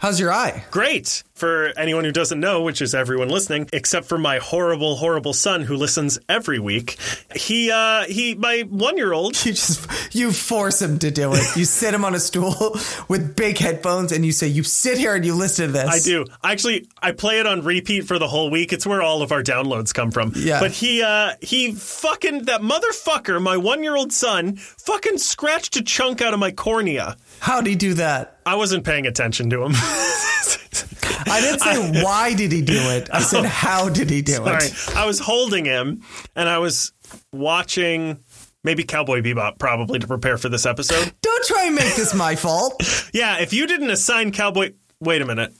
How's your eye? Great. For anyone who doesn't know, which is everyone listening, except for my horrible, horrible son who listens every week. He, uh, he, my one year old. You just you force him to do it. You sit him on a stool with big headphones, and you say, "You sit here and you listen to this." I do. Actually, I play it on repeat for the whole week. It's where all of our downloads come from. Yeah. But he, uh, he fucking that motherfucker, my one year old son, fucking scratched a chunk out of my cornea. How'd he do that? I wasn't paying attention to him. I didn't say why did he do it. I said how did he do Sorry. it. I was holding him and I was watching maybe Cowboy Bebop probably to prepare for this episode. Don't try and make this my fault. Yeah, if you didn't assign Cowboy Wait a minute.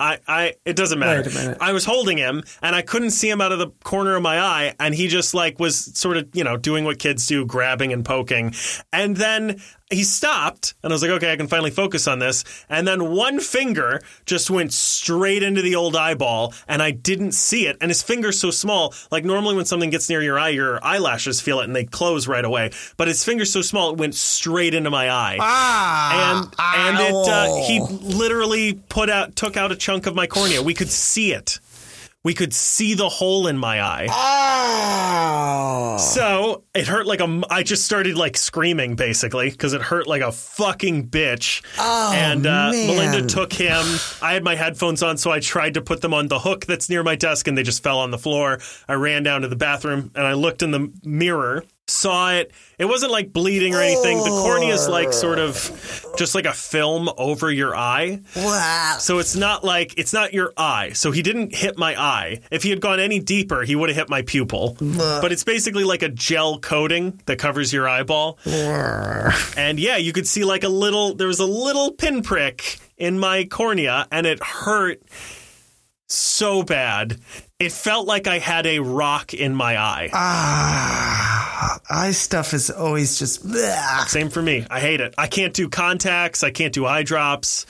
I, I it doesn't matter. Wait a minute. I was holding him and I couldn't see him out of the corner of my eye and he just like was sort of, you know, doing what kids do, grabbing and poking. And then he stopped and I was like, okay, I can finally focus on this. And then one finger just went straight into the old eyeball and I didn't see it. And his finger's so small, like normally when something gets near your eye, your eyelashes feel it and they close right away. But his finger's so small, it went straight into my eye Ah, and and it, uh, he literally put out took out a chunk of my cornea. We could see it. We could see the hole in my eye. Oh. So it hurt like a. I just started like screaming basically because it hurt like a fucking bitch. Oh, and uh, man. Melinda took him. I had my headphones on, so I tried to put them on the hook that's near my desk, and they just fell on the floor. I ran down to the bathroom and I looked in the mirror, saw it. It wasn't like bleeding or anything. The cornea is like sort of just like a film over your eye. Wow. So it's not like it's not your eye. So he didn't hit my eye. If he had gone any deeper, he would have hit my pupil. But it's basically like a gel coating that covers your eyeball. And yeah, you could see like a little there was a little pinprick in my cornea and it hurt so bad. It felt like I had a rock in my eye. Ah, eye stuff is always just. bleh. Same for me. I hate it. I can't do contacts. I can't do eye drops.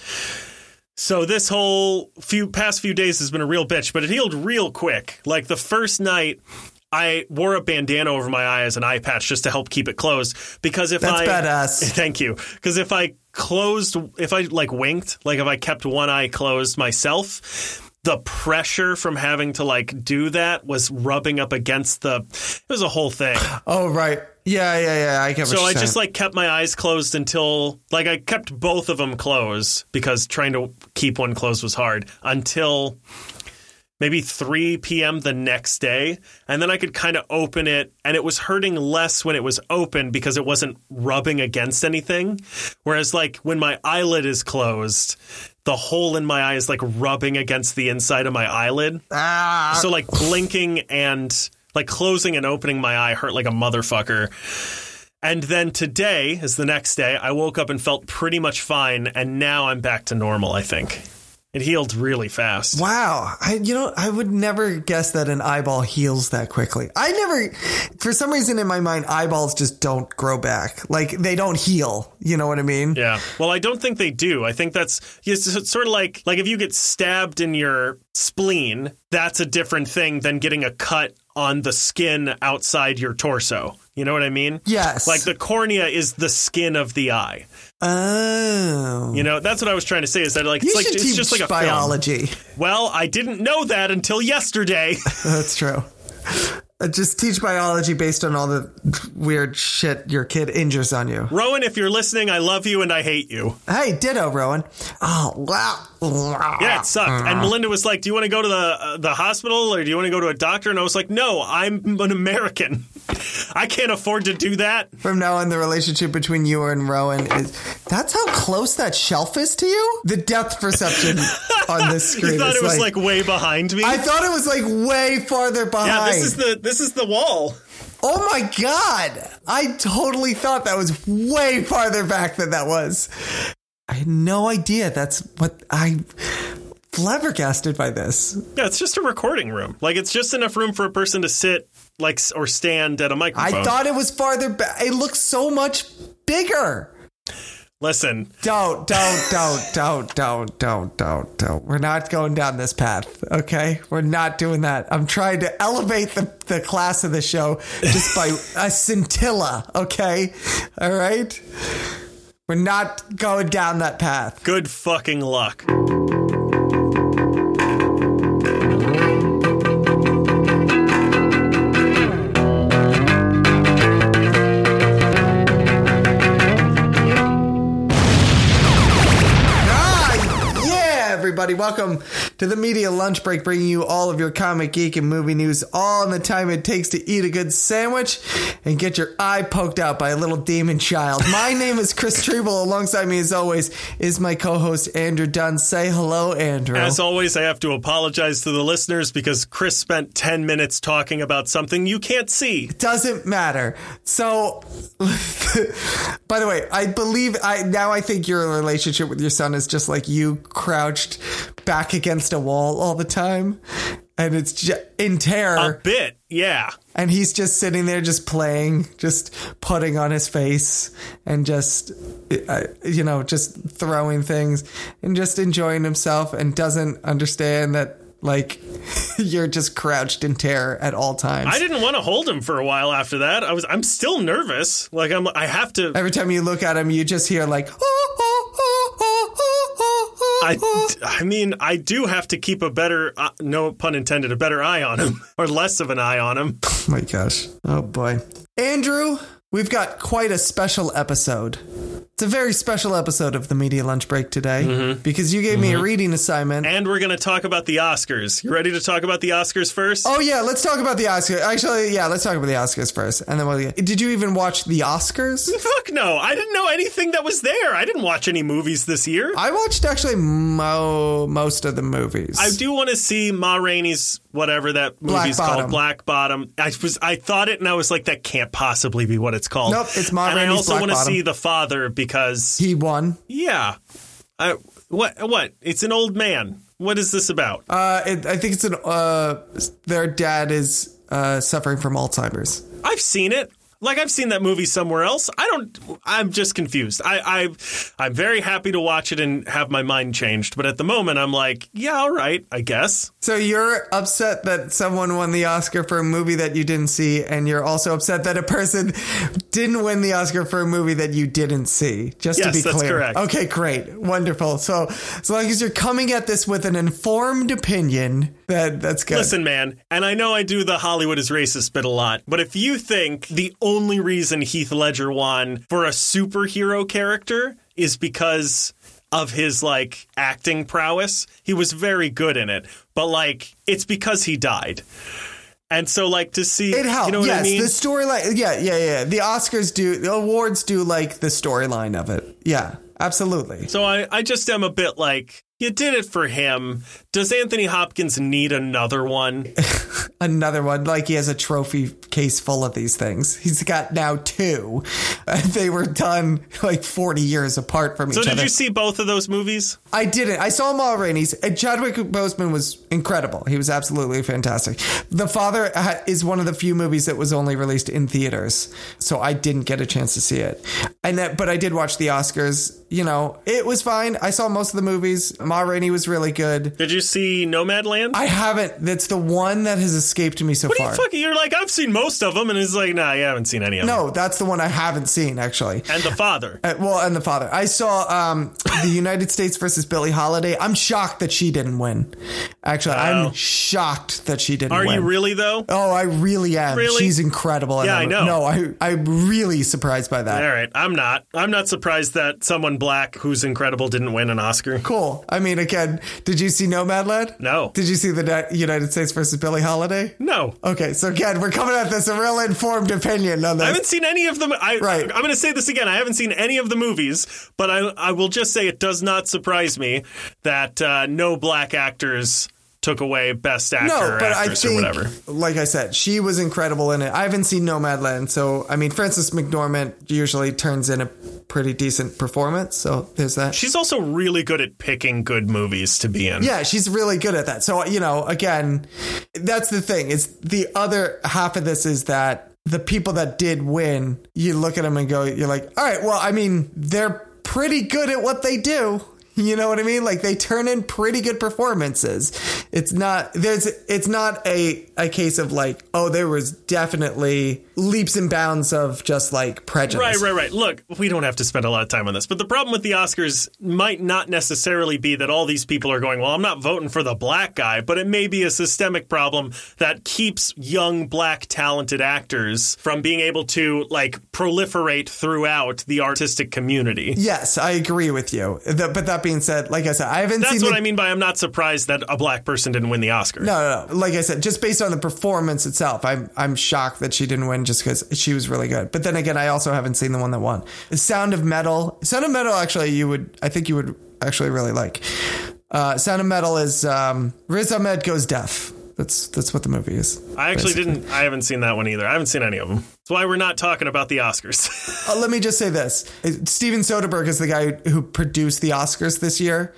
So this whole few past few days has been a real bitch, but it healed real quick. Like the first night, I wore a bandana over my eye as an eye patch just to help keep it closed. Because if That's I badass. thank you, because if I closed, if I like winked, like if I kept one eye closed myself. The pressure from having to like do that was rubbing up against the. It was a whole thing. Oh right. Yeah, yeah, yeah. I get So I saying. just like kept my eyes closed until like I kept both of them closed because trying to keep one closed was hard until maybe 3 p.m. the next day and then I could kind of open it and it was hurting less when it was open because it wasn't rubbing against anything whereas like when my eyelid is closed the hole in my eye is like rubbing against the inside of my eyelid ah. so like blinking and like closing and opening my eye hurt like a motherfucker. And then today is the next day. I woke up and felt pretty much fine, and now I'm back to normal. I think it healed really fast. Wow, I you know I would never guess that an eyeball heals that quickly. I never, for some reason in my mind, eyeballs just don't grow back. Like they don't heal. You know what I mean? Yeah. Well, I don't think they do. I think that's it's sort of like like if you get stabbed in your spleen, that's a different thing than getting a cut on the skin outside your torso. You know what I mean? Yes. Like the cornea is the skin of the eye. Oh. You know, that's what I was trying to say. Is that like You it's like it's just like a film. biology. Well, I didn't know that until yesterday. That's true. Uh, Just teach biology based on all the weird shit your kid injures on you. Rowan, if you're listening, I love you and I hate you. Hey, ditto, Rowan. Oh, wow. Yeah, it sucked. And Melinda was like, "Do you want to go to the uh, the hospital or do you want to go to a doctor?" And I was like, "No, I'm an American. I can't afford to do that." From now on, the relationship between you and Rowan is that's how close that shelf is to you? The depth perception on this screen You thought it was like, way behind me. I thought it was like way farther behind. yeah, this is the this is the wall. oh my god! I totally thought that was way farther back than that was. I had no idea that's what I flabbergasted by this. Yeah, it's just a recording room. Like it's just enough room for a person to sit like or stand at a microphone. I thought it was farther back. It looks so much bigger. Listen, Don't, don't, don't, don't, don't, don't, don't, don't. We're not going down this path, okay? We're not doing that. I'm trying to elevate the, the class of the show just by a scintilla, okay? All right? We're not going down that path. Good fucking luck. Everybody. Welcome to the Media Lunch Break, bringing you all of your comic, geek, and movie news all in the time it takes to eat a good sandwich and get your eye poked out by a little demon child. My name is Chris Triebel. Alongside me, as always, is my co host, Andrew Dunn. Say hello, Andrew. As always, I have to apologize to the listeners because Chris spent 10 minutes talking about something you can't see. It doesn't matter. So, by the way, I believe I now I think your relationship with your son is just like you crouched back against a wall all the time, and it's just in terror. A bit, yeah. and he's just sitting there, just playing, just putting on his face, and just uh, you know, just throwing things, and just enjoying himself, and doesn't understand that. Like you're just crouched in terror at all times. I didn't want to hold him for a while after that. I was I'm still nervous. Like I'm I have to Every time you look at him, you just hear like. I, I mean, I do have to keep a better, uh, no pun intended, a better eye on him, or less of an eye on him. Oh my gosh. Oh boy. Andrew, we've got quite a special episode. It's a very special episode of the Media Lunch Break today mm-hmm. because you gave me a mm-hmm. reading assignment. And we're going to talk about the Oscars. You ready to talk about the Oscars first? Oh yeah, let's talk about the Oscars. Actually, yeah, let's talk about the Oscars first, and then we'll. Get, did you even watch the Oscars? Fuck no. I didn't know anything that was there. I didn't watch any movies this year. I watched actually mo- most of the movies. I do want to see Ma Rainey's whatever that movie's Bottom. called, Black Bottom. I was I thought it and I was like, that can't possibly be what it's called. Nope, it's Ma And I also want to see the father because he won. yeah, I, what what? It's an old man. What is this about? Uh, it, I think it's an. Uh, their dad is uh, suffering from Alzheimer's. I've seen it. Like I've seen that movie somewhere else. I don't. I'm just confused. I, I I'm very happy to watch it and have my mind changed. But at the moment, I'm like, yeah, all right, I guess. So you're upset that someone won the Oscar for a movie that you didn't see, and you're also upset that a person didn't win the Oscar for a movie that you didn't see. Just to be that's clear. correct. Okay, great, wonderful. So as long as you're coming at this with an informed opinion, that that's good. Listen, man, and I know I do the Hollywood is racist bit a lot, but if you think the only reason Heath Ledger won for a superhero character is because of his like acting prowess, he was very good in it. But like, it's because he died. And so, like, to see, It helped. you know what yes, I mean? the storyline. Yeah, yeah, yeah. The Oscars do. The awards do like the storyline of it. Yeah, absolutely. So I, I just am a bit like, you did it for him. Does Anthony Hopkins need another one? another one. Like he has a trophy case full of these things. He's got now two. They were done like 40 years apart from So each other. So did you see both of those movies? I didn't. I saw them all Rainey's. Chadwick Boseman was incredible. He was absolutely fantastic. The Father uh, is one of the few movies that was only released in theaters. So I didn't get a chance to see it. And that, but I did watch the Oscars. You know, it was fine. I saw most of the movies. Ma Rainey was really good. Did you see Nomadland? I haven't. That's the one that has escaped me so what far. you fucking? You're like, I've seen most of them, and it's like, nah, I haven't seen any of them. no, that's the one I haven't seen actually. And the father. Uh, well, and the father. I saw um, the United States versus Billie Holiday. I'm shocked that she didn't win. Actually, Wow. I'm shocked that she didn't win. Are win. you really though? Oh, I really am. Really? She's incredible. Yeah, I I'm- know. No, I I'm really surprised by that. All right, I'm not. I'm not surprised that someone black who's incredible didn't win an Oscar. Cool. I mean, again, did you see Nomadland? No. Did you see the United States versus Billie Holiday? No. Okay, so again, we're coming at this a real informed opinion on this. I haven't seen any of them. I, Right. I'm going to say this again. I haven't seen any of the movies, but I, I will just say it does not surprise me that uh, no black actors took away Best Actor No, or but I Actress or think, whatever. like I said, she was incredible in it. I haven't seen Nomadland, so I mean, Frances McDormand usually turns in a pretty decent performance. So there's that. She's also really good at picking good movies to be in. yeah, she's really good at that. So you know, again, that's the thing. Is the other half of this is that the people that did win, you look at them and go, you're like, all right, well, I mean, they're pretty good at what they do. You know what I mean? Like they turn in pretty good performances. It's not there's it's not a a case of like, oh, there was definitely leaps and bounds of just like prejudice. Right, right, right. Look, we don't have to spend a lot of time on this, but the problem with the Oscars might not necessarily be that all these people are going, well, I'm not voting for the black guy, but it may be a systemic problem that keeps young black talented actors from being able to like proliferate throughout the artistic community. Yes, I agree with you. The, but that being said, like I said, I haven't That's what the, I mean by I'm not surprised that a black person didn't win the Oscar. No, no, no. Like I said, just based on the performance itself, I'm I'm shocked that she didn't win just because she was really good. But then again, I also haven't seen the one that won. The Sound of Metal. Sound of Metal. Actually, you would. I think you would actually really like. Uh, Sound of Metal is um, Riz Ahmed goes deaf. That's that's what the movie is. I actually didn't. I haven't seen that one either. I haven't seen any of them. That's why we're not talking about the Oscars. Uh, let me just say this: Steven Soderbergh is the guy who produced the Oscars this year,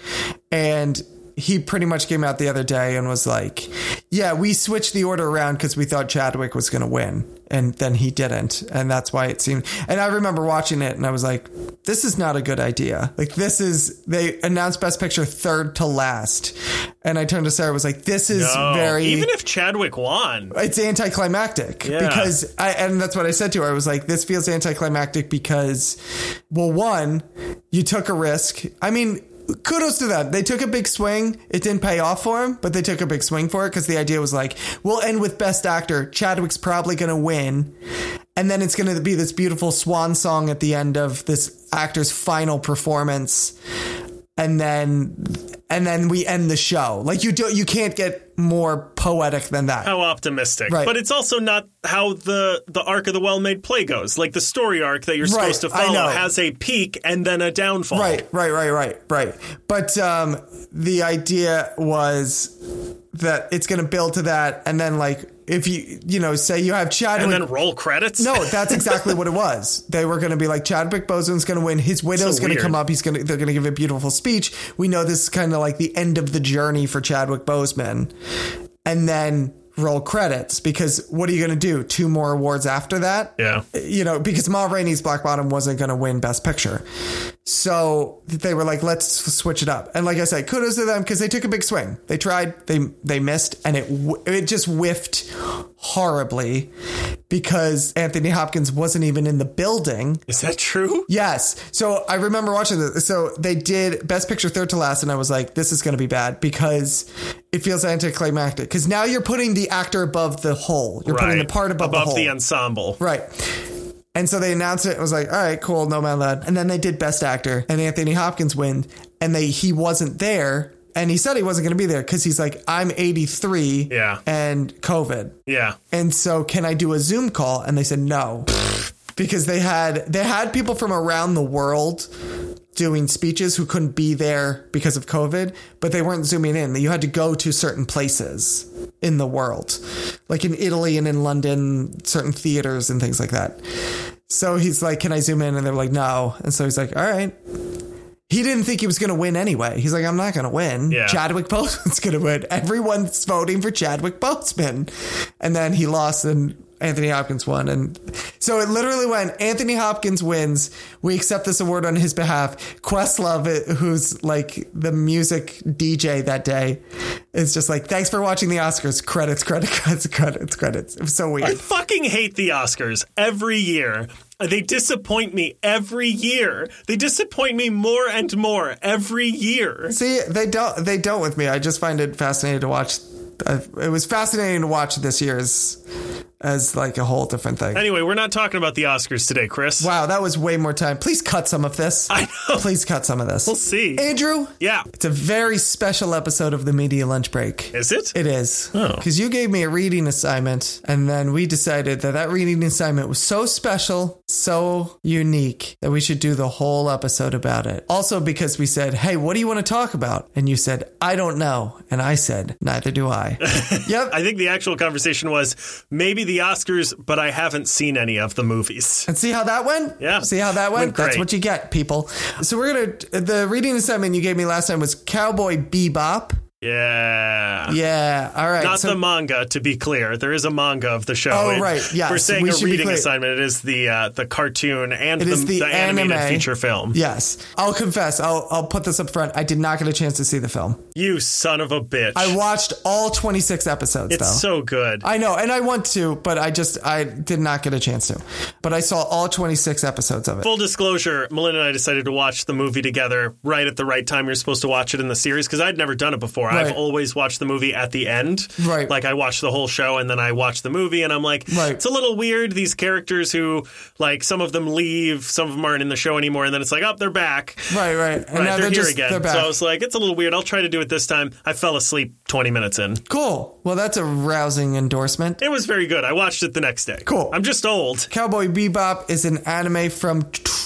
and he pretty much came out the other day and was like, "Yeah, we switched the order around because we thought Chadwick was going to win, and then he didn't, and that's why it seemed." And I remember watching it, and I was like, "This is not a good idea. Like, this is they announced Best Picture third to last." And I turned to Sarah, was like, "This is No, very even if Chadwick won. it's anticlimactic Yeah. because I and that's what I said to her. I was like, this feels anticlimactic because, well, one, you took a risk. I mean, kudos to them. They took a big swing. It didn't pay off for them, but they took a big swing for it because the idea was like, we'll end with Best Actor. Chadwick's probably going to win. And then it's going to be this beautiful swan song at the end of this actor's final performance. And then, and then we end the show. Like you don't, you can't get more poetic than that. How optimistic. Right. But it's also not how the the arc of the well-made play goes. Like the story arc that you're Right, supposed to follow has a peak and then a downfall. Right, right, right, right, right. But um, the idea was that it's going to build to that, and then like if you you know say you have Chadwick. And then roll credits. no, that's exactly what it was. They were going to be like Chadwick Boseman's going to win. His widow's So going to come up. He's going to they're going to give a beautiful speech. We know this is kind of like the end of the journey for Chadwick Boseman, and then roll credits because what are you going to do? Two more awards after that? Yeah. you know, because Ma Rainey's Black Bottom wasn't going to win Best Picture. So they were like, let's switch it up. And like I said, kudos to them because they took a big swing. They tried, they they missed, and it it just whiffed horribly because Anthony Hopkins wasn't even in the building. Is that true? Yes. So I remember watching this. So they did Best Picture third to last, and I was like, this is going to be bad because it feels anticlimactic. Because now you're putting the actor above the whole. You're putting the part above, above the whole. the ensemble. Right. And so they announced it. It was like, all right, cool, Nomadland. And then they did Best Actor, and Anthony Hopkins win, and they he wasn't there, and he said he wasn't going to be there because he's like, I'm 83, Yeah. and COVID, Yeah. and so can I do a Zoom call? And they said no, because they had they had people from around the world doing speeches who couldn't be there because of COVID, but they weren't zooming in. You had to go to certain places in the world, like in Italy and in London, certain theaters and things like that. So he's like, Can I zoom in? And they're like, No. And so he's like, All right. He didn't think he was going to win anyway. He's like, I'm not going to win. Yeah. Chadwick Boseman's going to win. Everyone's voting for Chadwick Boseman. And then he lost and Anthony Hopkins won. And so it literally went Anthony Hopkins wins. We accept this award on his behalf. Questlove, who's like the music DJ that day, is just like, thanks for watching the Oscars. Credits, credits, credits, credits, credits. It was so weird. I fucking hate the Oscars every year. They disappoint me every year. They disappoint me more and more every year. See, they don't. They don't with me. I just find it fascinating to watch. Uh, it was fascinating to watch this year's as like a whole different thing. Anyway, we're not talking about the Oscars today, Chris. Wow, that was way more time. Please cut some of this. I know. Please cut some of this. We'll see. Andrew, Yeah. it's a very special episode of the Media Lunch Break. Is it? It is. Oh. Because you gave me a reading assignment, and then we decided that that reading assignment was so special, so unique, that we should do the whole episode about it. Also, because we said, hey, what do you want to talk about? And you said, I don't know. And I said, neither do I. yep. I think the actual conversation was maybe the Oscars, but I haven't seen any of the movies. And see how that went? Yeah. See how that went? Went That's what you get, people. So we're going to, the reading assignment you gave me last time was Cowboy Bebop. Yeah. Yeah. All right. Not so- the manga, to be clear. There is a manga of the show. Oh, It- right. Yes, We're saying we a reading assignment. It is the uh, the cartoon and It the, is the the animated anime. feature film. Yes. I'll confess. I'll I'll put this up front. I did not get a chance to see the film. You son of a bitch. I watched all 26 episodes it's though. so good. I know, and I want to, but I just I did not get a chance to. But I saw all 26 episodes of it. Full disclosure, Melinda and I decided to watch the movie together right at the right time you're supposed to watch it in the series because I'd never done it before. Right. I've always watched the movie at the end. Right. Like I watch the whole show and then I watch the movie and I'm like, Right. it's a little weird. These characters who, like, some of them leave, some of them aren't in the show anymore, and then it's like, oh, they're back. Right, right. And Right, now they're, they're, here just again. they're back. So I was like, it's a little weird. I'll try to do it this time. I fell asleep 20 minutes in. cool. Well, that's a rousing endorsement. It was very good. I watched it the next day. Cool. I'm just old. Cowboy Bebop is an anime from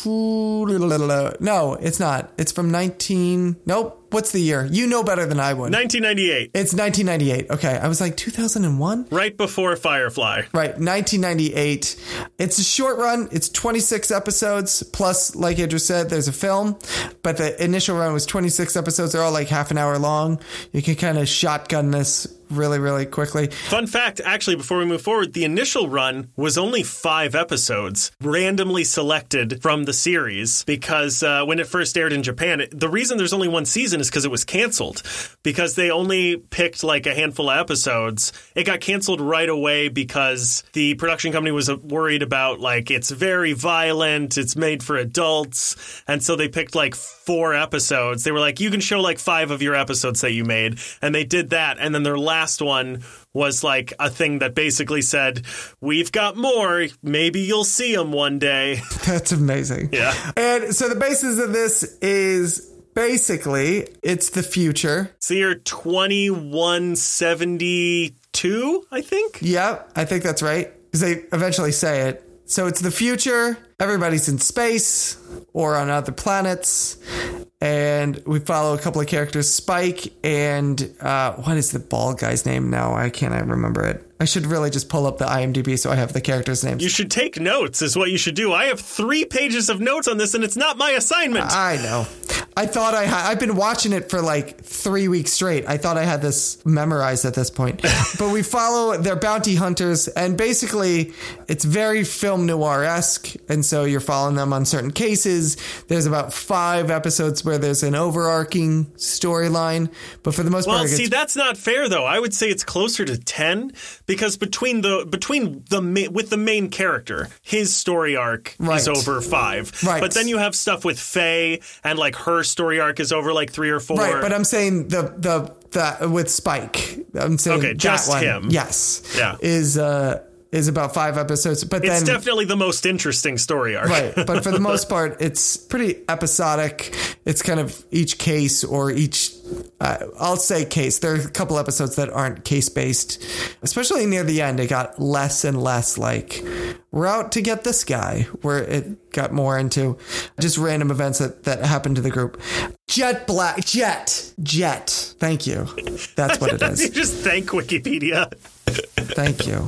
no, it's not. It's from 19 Nope. What's the year? You know better than I would. 1998, It's 1998. Okay. I was like 2001? right before Firefly. Right, 1998. It's a short run. It's 26 episodes. Plus, like Andrew said, there's a film. But the initial run was 26 episodes. They're all like half an hour long. You can kind of shotgun this really, really quickly. Fun fact, actually, before we move forward, the initial run was only five episodes, randomly selected from the series, because uh, when it first aired in Japan, it, the reason there's only one season is because it was canceled, because they only picked like a handful of episodes. It got canceled right away because the production company was uh, worried about like it's very violent, it's made for adults, and so they picked like four episodes. They were like, you can show like five of your episodes that you made, and they did that, and then their last one was like a thing that basically said, "We've got more. Maybe you'll see them one day." That's amazing. Yeah. And so the basis of this is basically it's the future. It's the year twenty one seventy two, I think. Yeah, I think that's right. Because they eventually say it. So it's the future. Everybody's in space or on other planets. And we follow a couple of characters Spike and uh, what is the bald guy's name now? I can't remember it. I should really just pull up the IMDb so I have the characters' names. You should take notes, is what you should do. I have three pages of notes on this, and it's not my assignment. I know. I thought I had. I've been watching it for like three weeks straight. I thought I had this memorized at this point. but we follow their bounty hunters, and basically, it's very film noir esque. And so you're following them on certain cases. There's about five episodes where there's an overarching storyline, but for the most Well, part, see, that's not fair though. I would say it's closer to 10 because between the between the ma- with the main character, his story arc Right. is over 5. Right. But then you have stuff with Faye and like her story arc is over like 3 or 4. right. But I'm saying the the the with Spike. I'm saying Okay, just him. Yes. Yeah. Is uh is about five episodes, but it's then definitely the most interesting story arc. right but for the most part it's pretty episodic it's kind of each case or each uh, i'll say case there are a couple episodes that aren't case based especially near the end it got less and less like we're out to get this guy where it got more into just random events that, that happened to the group jet black jet jet thank you that's what it is. just thank Wikipedia. Thank you.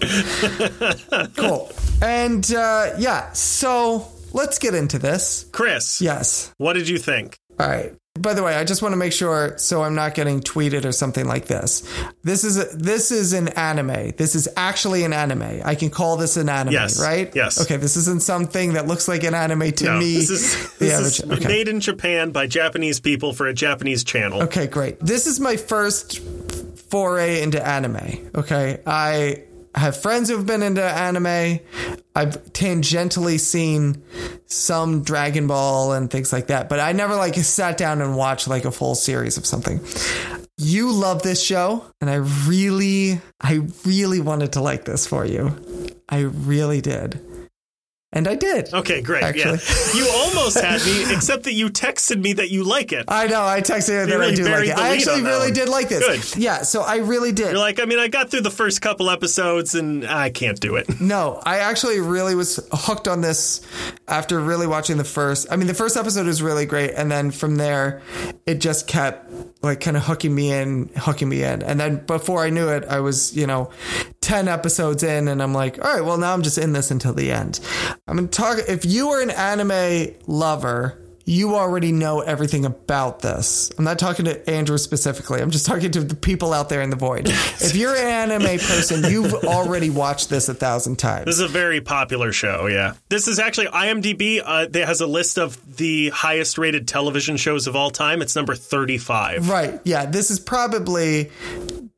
cool. And uh, yeah, so let's get into this. Chris, Yes. what did you think? All right. By the way, I just want to make sure so I'm not getting tweeted or something like this. This is a, this is an anime. This is actually an anime. I can call this an anime, Yes. right? Yes. Okay, this isn't something that looks like an anime to No, me. this is, this is okay. made in Japan by Japanese people for a Japanese channel. Okay, great. This is my first foray into anime. Okay. I have friends who've been into anime. I've tangentially seen some Dragon Ball and things like that, but I never like sat down and watched like a full series of something. You love this show, and I really, I really wanted to like this for you. I really did. And I did. Okay, great. Actually. Yeah. You almost had me, except that you texted me that you like it. I know. I texted you that really I do like it. I actually really did like this. Good. Yeah. So I really did. You're like, I mean, I got through the first couple episodes and I can't do it. No, I actually really was hooked on this after really watching the first. I mean, the first episode was really great, and then from there, it just kept like kind of hooking me in, hooking me in. And then before I knew it, I was you know ten episodes in, and I'm like, all right, well now I'm just in this until the end. I'm gonna talk. If you are an anime lover. you already know everything about this. I'm not talking to Andrew specifically. I'm just talking to the people out there in the void. if you're an anime person, you've already watched this a thousand times. This is a very popular show, yeah. This is actually IMDb. Uh, has a list of the highest rated television shows of all time. It's number 35. Right. Yeah. This is probably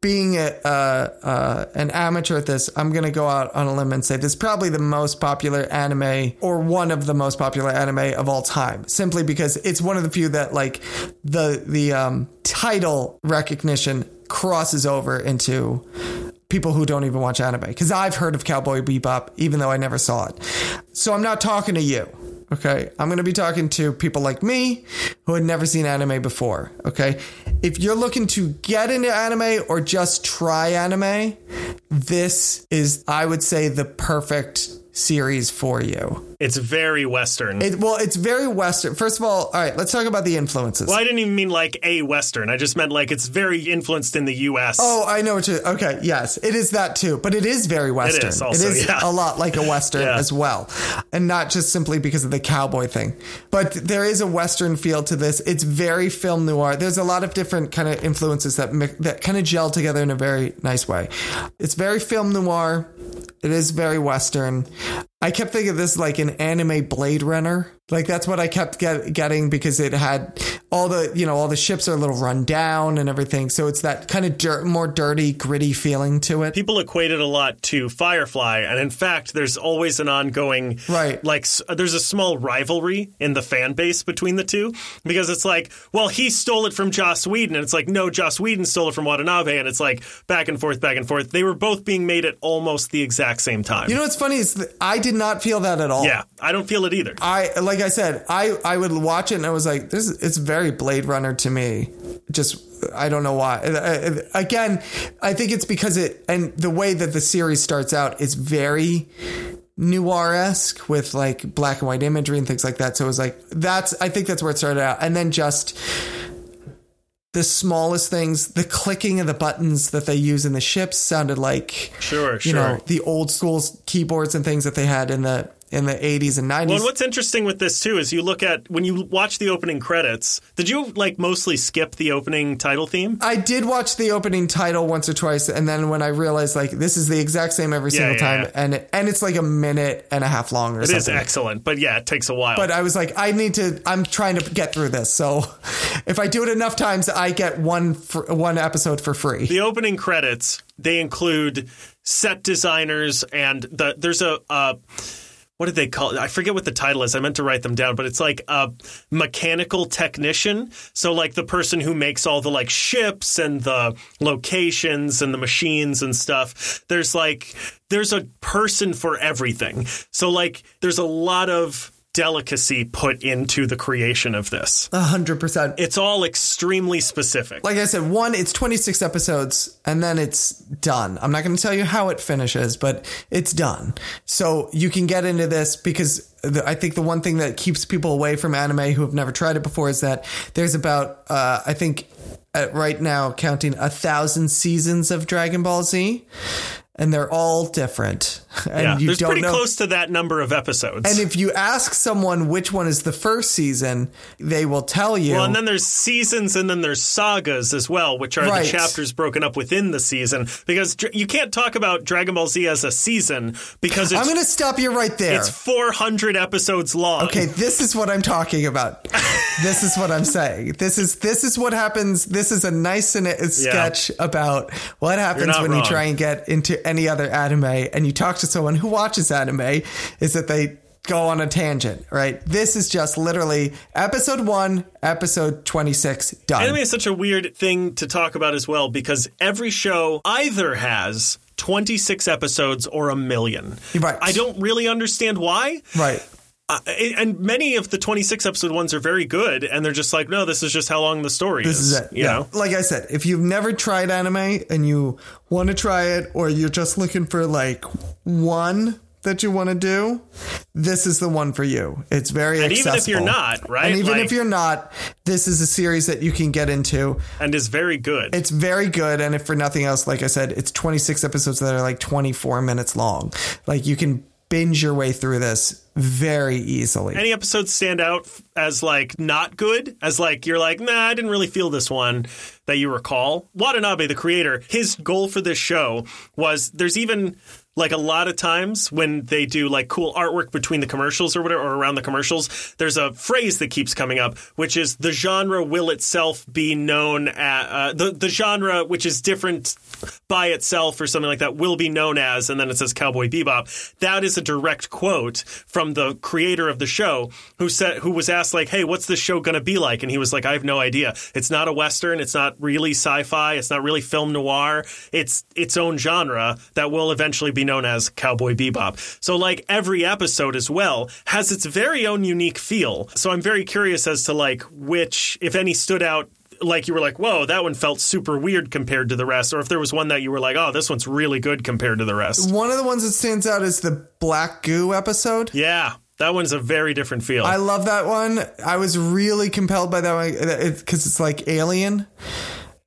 being a, uh, uh, an amateur at this. I'm going to go out on a limb and say this is probably the most popular anime or one of the most popular anime of all time. Simply because it's one of the few that like the the um, title recognition crosses over into people who don't even watch anime because I've heard of Cowboy Bebop even though I never saw it. So I'm not talking to you. Okay. I'm going to be talking to people like me who had never seen anime before. Okay. If you're looking to get into anime or just try anime, this is, I would say, the perfect series for you. It's very Western. It, well, it's very Western. First of all, all right, let's talk about the influences. well, I didn't even mean like a Western. I just meant like it's very influenced in the U.S. Oh, I know what you. Okay, yes, it is that too, but it is very Western. is also, it is yeah. a lot like a Western Yeah. as well, and not just simply because of the cowboy thing, but there is a Western feel to this. It's very film noir. There's a lot of different kind of influences that that kind of gel together in a very nice way. It's very film noir. It is very Western. I kept thinking of this like an anime Blade Runner. Like that's what I kept get, getting because it had all the you know all the ships are a little run down and everything. So it's that kind of dirt, more dirty, gritty feeling to it. People equate it a lot to Firefly, and in fact, there's always an ongoing Right. Like, there's a small rivalry in the fan base between the two because it's like, well, he stole it from Joss Whedon, and it's like, no, Joss Whedon stole it from Watanabe, and it's like back and forth, back and forth. They were both being made at almost the exact same time. You know what's funny is that I did not feel that at all. yeah, I don't feel it either. I like I said, I I would watch it and I was like, this is, it's very Blade Runner to me. Just I don't know why. Uh, uh, Again, I think it's because it and the way that the series starts out is very noir esque with like black and white imagery and things like that. So it was like that's I think that's where it started out, and then just the smallest things, the clicking of the buttons that they use in the ships sounded like Sure, you sure. know the old school keyboards and things that they had in the in the 80s and 90s. Well, and what's interesting with this too is you look at when you watch the opening credits. Did you like mostly skip the opening title theme? I did watch the opening title once or twice, and then when I realized like this is the exact same every single yeah, time, yeah. and and it's like a minute and a half long or It something. is excellent, but yeah, it takes a while. But I was like, I need to. I'm trying to get through this. So if I do it enough times, I get one for, one episode for free. the opening credits they include set designers and the there's a uh, what did they call it? I forget what the title is. I meant to write them down, but it's like a mechanical technician. So like the person who makes all the like ships and the locations and the machines and stuff. There's like there's a person for everything. So like there's a lot of delicacy put into the creation of this. A hundred percent. It's all extremely specific. Like I said, one, it's 26 episodes and then it's done. I'm not going to tell you how it finishes, but it's done. So you can get into this because the, I think the one thing that keeps people away from anime who have never tried it before is that there's about, uh, I think at right now counting a thousand seasons of Dragon Ball Z and they're all different. And yeah, you there's pretty know. close to that number of episodes. and if you ask someone which one is the first season, they will tell you. well, and then there's seasons, and then there's sagas as well, which are Right. the chapters broken up within the season. Because you can't talk about Dragon Ball Z as a season because it's I'm going to stop you right there. it's 400 episodes long. Okay, this is what I'm talking about. this is what I'm saying. This is this is what happens. This is a nice sketch about what happens when you try and get into any other anime and you talk to someone who watches anime is that they go on a tangent, right? This is just literally episode 1, episode 26 done. Anime is such a weird thing to talk about as well because every show either has 26 episodes or a million. Right. I don't really understand why. right. Uh, and many of the 26 episode ones are very good, and they're just like, no, this is just how long the story This is it. You yeah. know? Like I said, if you've never tried anime and you want to try it, or you're just looking for like one that you want to do, this is the one for you. It's very And accessible. even if you're not, right? And even Like- if you're not, this is a series that you can get into. and is very good. It's very good. And if for nothing else, like I said, it's 26 episodes that are like 24 minutes long. Like you can binge your way through this very easily. Any episodes stand out as like not good? As like you're like, nah, I didn't really feel this one that you recall? Watanabe, the creator, his goal for this show was there's even like a lot of times when they do like cool artwork between the commercials or whatever or around the commercials there's a phrase that keeps coming up which is the genre will itself be known as uh, the, the genre which is different by itself or something like that will be known as and then it says cowboy bebop. That is a direct quote from the creator of the show who said who was asked like hey what's this show to be like? And he was like i have no idea. It's not a western. It's not really sci-fi. It's not really film noir. It's its own genre that will eventually be known as Cowboy Bebop. So, like every episode as well, has its very own unique feel. So, I'm very curious as to like which, if any, stood out. Like you were like, whoa, that one felt super weird compared to the rest, or if there was one that you were like, oh, this one's really good compared to the rest. One of the ones that stands out is the Black Goo episode. Yeah, that one's a very different feel. I love that one. I was really compelled by that one uh, because it's like Alien,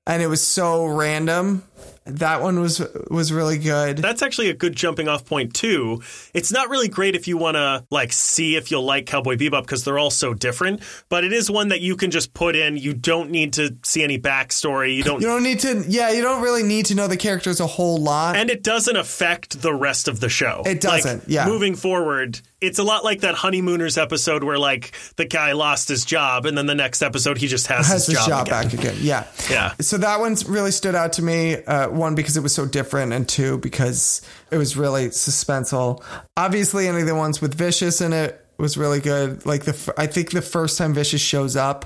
and it was so random. That one was was really good. That's actually a good jumping off point too. It's not really great if you want to like see if you'll like Cowboy Bebop because they're all so different, but it is one that you can just put in. You don't need to see any backstory. You don't you don't need to. Yeah, you don't really need to know the characters a whole lot. and it doesn't affect the rest of the show. It doesn't, Like, yeah. Moving forward, it's a lot like that honeymooners episode where like the guy lost his job and then the next episode he just has, has his, his job, again. back again. Yeah. Yeah. So that one's really stood out to me. Uh, one because it was so different, and two because it was really suspenseful. Obviously, any of the ones with Vicious in it was really good. Like the, I think the first time Vicious shows up,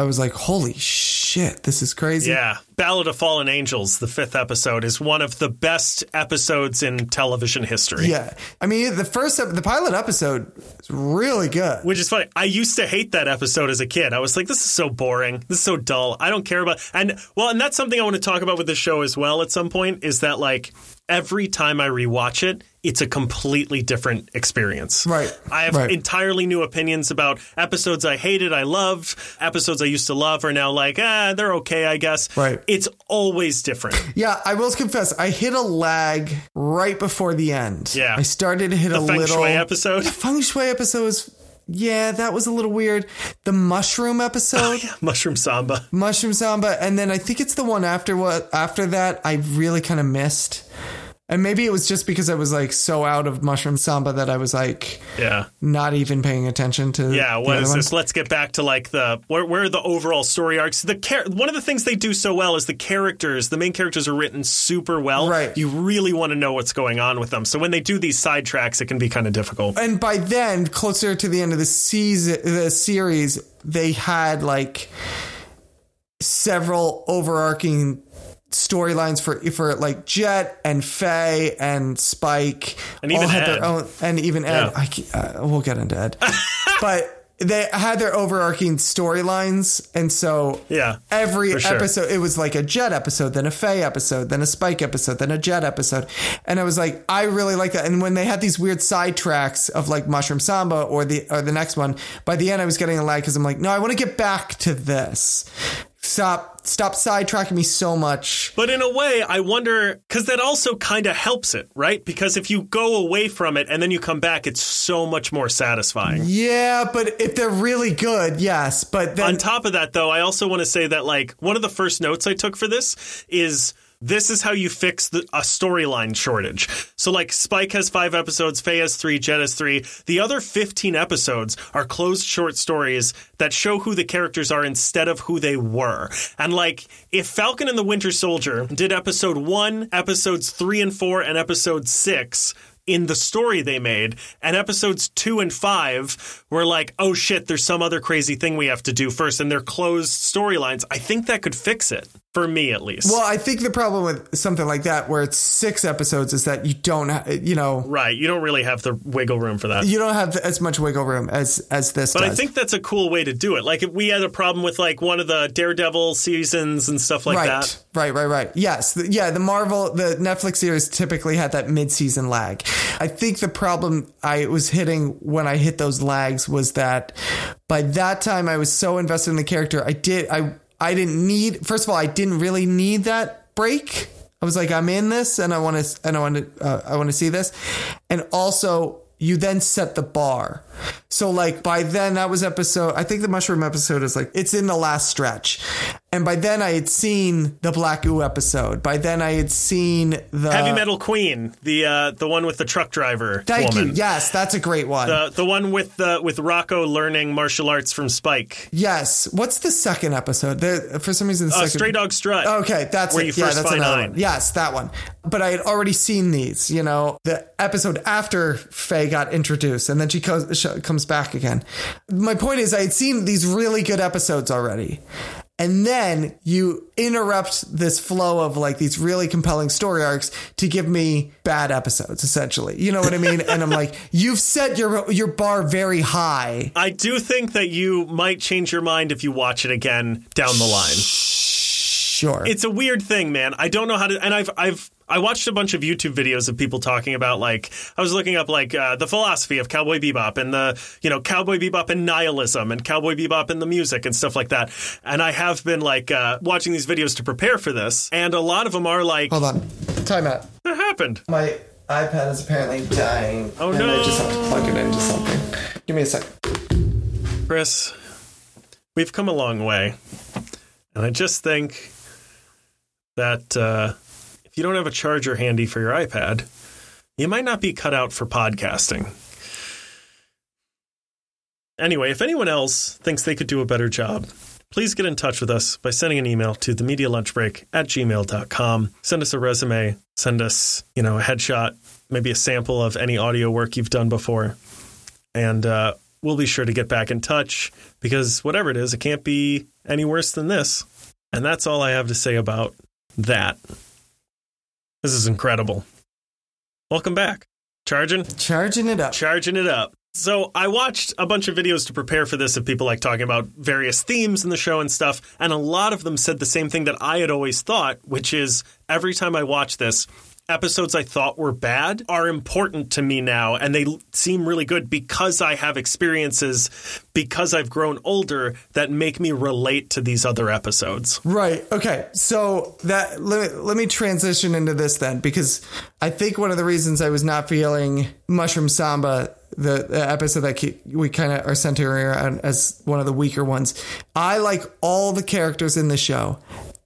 I was like, "Holy shit, this is crazy!" Yeah. Ballad of Fallen Angels, the fifth episode, is one of the best episodes in television history. Yeah. I mean, the first, the pilot episode is really good. Which is funny. I used to hate that episode as a kid. I was like, this is so boring. This is so dull. I don't care about and well, and that's something I want to talk about with the show as well at some point, is that like every time I rewatch it, it's a completely different experience. Right. I have Right. entirely new opinions about episodes I hated, I loved, episodes I used to love are now like, ah, they're okay, I guess. Right. It's always different. Yeah, I will confess, I hit a lag right before the end. Yeah. I started to hit The a Feng little. Shui episode. The Feng Shui episode was, yeah, that was a little weird. The mushroom episode, Mushroom Samba. mushroom samba, and then I think it's the one after what after that I really kind of missed. And maybe it was just because I was like so out of mushroom samba that I was like Yeah. not even paying attention to. Yeah, the what other is one. Let's get back to like the where, where are the overall story arcs. The char- one of the things they do so well is the characters. The main characters are written super well. Right. You really want to know what's going on with them. So when they do these sidetracks, it can be kind of difficult. and by then, closer to the end of the season, the series, they had like several overarching storylines for for like Jet and Faye and Spike, And even all had Ed. their own, and even Ed. Yeah. I uh, we'll get into Ed, but. They had their overarching storylines, and so Yeah, every sure. episode it was like a Jet episode, then a Faye episode, then a Spike episode, then a Jet episode, and I was like, I really like that. And when they had these weird sidetracks of like Mushroom Samba or the or the next one, by the end I was getting a lag because I'm like, no, I want to get back to this. Stop, stop sidetracking me so much. But in a way, I wonder because that also kind of helps it, right? Because if you go away from it and then you come back, it's so much more satisfying. Yeah, but if they're really good, yes. But then On top of that, though, I also want to say that like one of the first notes I took for this is this is how you fix the, a storyline shortage. So like Spike has five episodes, Faye has three, Jet has three. The other fifteen episodes are closed short stories that show who the characters are instead of who they were. And like if Falcon and the Winter Soldier did episode one, episodes three and four, and episode six in the story they made. And episodes two and five were like, oh shit, there's some other crazy thing we have to do first. And they're closed storylines. I think that could fix it, for me at least. well, I think the problem with something like that, where it's six episodes, is that you don't, ha- you know, right. You don't really have the wiggle room for that. you don't have as much wiggle room as as this But does. I think that's a cool way to do it. Like if we had a problem with like one of the Daredevil seasons and stuff like right, that. right, right, right. Yes, yeah. The Marvel, the Netflix series typically had that mid-season lag. I think the problem I was hitting when I hit those lags was that by that time I was so invested in the character. I did, I, I didn't need. First of all, I didn't really need that break. I was like, I'm in this, and I want to, and I want to, uh, I want to see this, and also you then set the bar. So like by then that was episode I think the mushroom episode is like it's in the last stretch. And by then I had seen the Black Goo episode. By then I had seen the Heavy Metal Queen, the uh, the one with the truck driver Thank woman. you. Yes, that's a great one. The the one with the with Rocco learning martial arts from Spike. yes. What's the second episode? The, for some reason the Uh, second Stray Dog Strut. Okay, that's Where it. you yeah, first that's find another Ein. one. Yes, that one. But I had already seen these. You know, the episode after Faye got introduced, and then she comes comes back again. My point is, I had seen these really good episodes already. And then you interrupt this flow of like these really compelling story arcs to give me bad episodes, essentially. You know what I mean? and I'm like, you've set your your bar very high. I do think that you might change your mind if you watch it again down the line. Sure. It's a weird thing, man. I don't know how to. And I've I've I watched a bunch of YouTube videos of people talking about like I was looking up like uh, the philosophy of Cowboy Bebop and the you know Cowboy Bebop and nihilism and Cowboy Bebop and the music and stuff like that. And I have been like uh, watching these videos to prepare for this, and a lot of them are like, Hold on. Time out. "What happened?" My iPad is apparently dying. Oh, and no. I just have to plug it into something. Give me a sec. Chris, we've come a long way. And I just think that uh, if you don't have a charger handy for your iPad, you might not be cut out for podcasting. Anyway, if anyone else thinks they could do a better job, please get in touch with us by sending an email to the media lunch break at gmail.com. Send us a resume, send us, you know, a headshot, maybe a sample of any audio work you've done before. And uh, we'll be sure to get back in touch because whatever it is, it can't be any worse than this. And that's all I have to say about that. This is incredible. Welcome back. Charging? Charging it up. charging it up. So I watched a bunch of videos to prepare for this of people like talking about various themes in the show and stuff, and a lot of them said the same thing that I had always thought, which is every time I watch this, episodes I thought were bad are important to me now, and they seem really good because I have experiences, because I've grown older that make me relate to these other episodes. Right. Okay. So that let me, let me transition into this then because I think one of the reasons I was not feeling Mushroom Samba the, the episode that we kind of are centering around as one of the weaker ones. I like all the characters in the show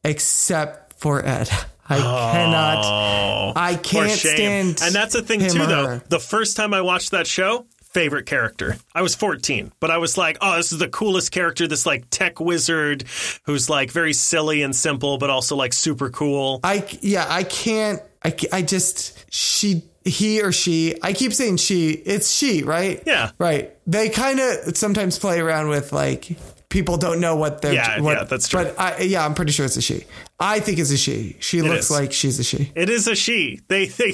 except for Ed. I oh, cannot. I can't stand. And that's the thing too, or though. The first time I watched that show, favorite character. I was 14, but I was like, oh, this is the coolest character. This like tech wizard who's like very silly and simple, but also like super cool. I yeah, I can't. I, I just she he or she. I keep saying she. It's she, right? Yeah. Right. They kind of sometimes play around with like people don't know what they're. Yeah, what, yeah, that's true. But I, yeah, I'm pretty sure it's a she. I think it's a she. She looks is. like she's a she. It is a she. They, they,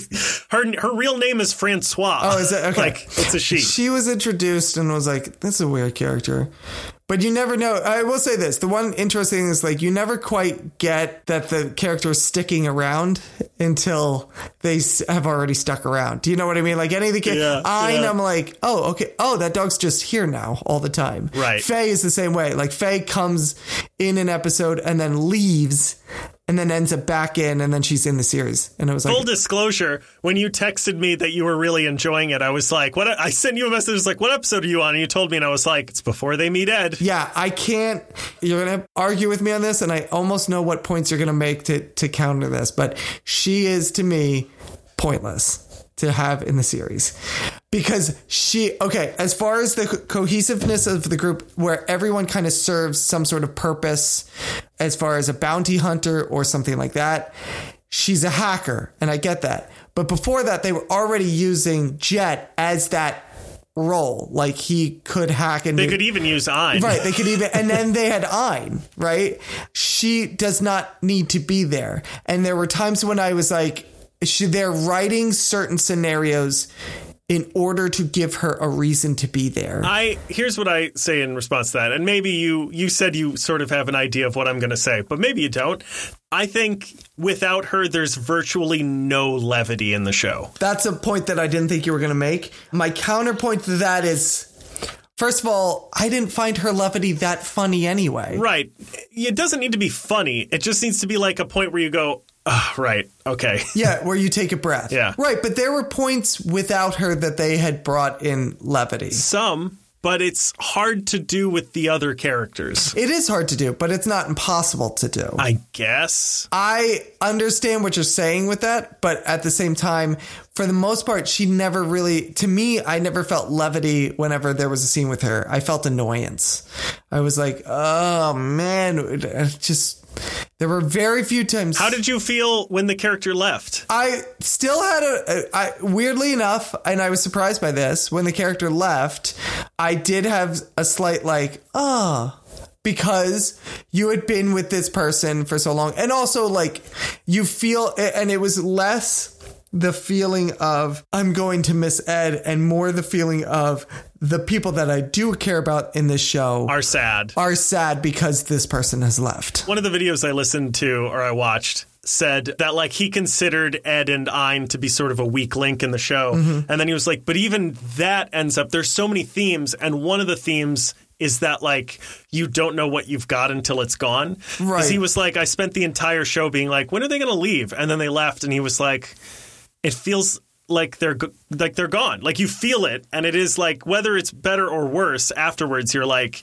her, her real name is Francois. Oh, is it okay? Like it's a she. She was introduced and was like, "That's a weird character," but you never know. I will say this: the one interesting thing is like you never quite get that the character is sticking around until they have already stuck around. Do you know what I mean? Like any of the kids, Yeah, I yeah. am like, oh, okay, oh, that dog's just here now all the time. Right. Faye is the same way. Like Faye comes in an episode and then leaves. And then ends up back in, and then she's in the series. And it was like, Full disclosure, when you texted me that you were really enjoying it, I was like, "What?" I sent you a message. Was like, "What episode are you on?" And you told me, and I was like, "It's before they meet Ed." Yeah, I can't. You're gonna argue with me on this, and I almost know what points you're gonna make to to counter this. But she is to me pointless to have in the series because she okay as far as the cohesiveness of the group where everyone kind of serves some sort of purpose as far as a bounty hunter or something like that she's a hacker and i get that but before that they were already using jet as that role like he could hack and They could even use Ein. Right, they could even, and then they had Ein, right? She does not need to be there. And there were times when I was like, they're writing certain scenarios in order to give her a reason to be there. I here's what I say in response to that, and maybe you you said you sort of have an idea of what I'm going to say, but maybe you don't. I think without her, there's virtually no levity in the show. That's a point that I didn't think you were going to make. My counterpoint to that is. First of all, I didn't find her levity that funny anyway. Right? It doesn't need to be funny. It just needs to be like a point where you go, Ah, right. Okay. Yeah, where you take a breath. Yeah. Right, but there were points without her that they had brought in levity. Some, but it's hard to do with the other characters. It is hard to do, but it's not impossible to do. I guess. I understand what you're saying with that, but at the same time, for the most part, she never really, to me, I never felt levity whenever there was a scene with her. I felt annoyance. I was like, oh man, just, there were very few times. How did you feel when the character left? I still had a, a I, weirdly enough, and I was surprised by this when the character left. I did have a slight like, ah, because you had been with this person for so long, and also like you feel, and it was less the feeling of I'm going to miss Ed, and more the feeling of the people that I do care about in this show Are sad. are sad because this person has left. One of the videos I listened to or I watched said that like he considered Ed and Ein to be sort of a weak link in the show. Mm-hmm. And then he was like, but even that ends up there's so many themes and one of the themes is that like you don't know what you've got until it's gone. Right. Because he was like, I spent the entire show being like, when are they going to leave? And then they left, and he was like, it feels like they're like they're gone. Like you feel it, and it is like whether it's better or worse afterwards. You're like,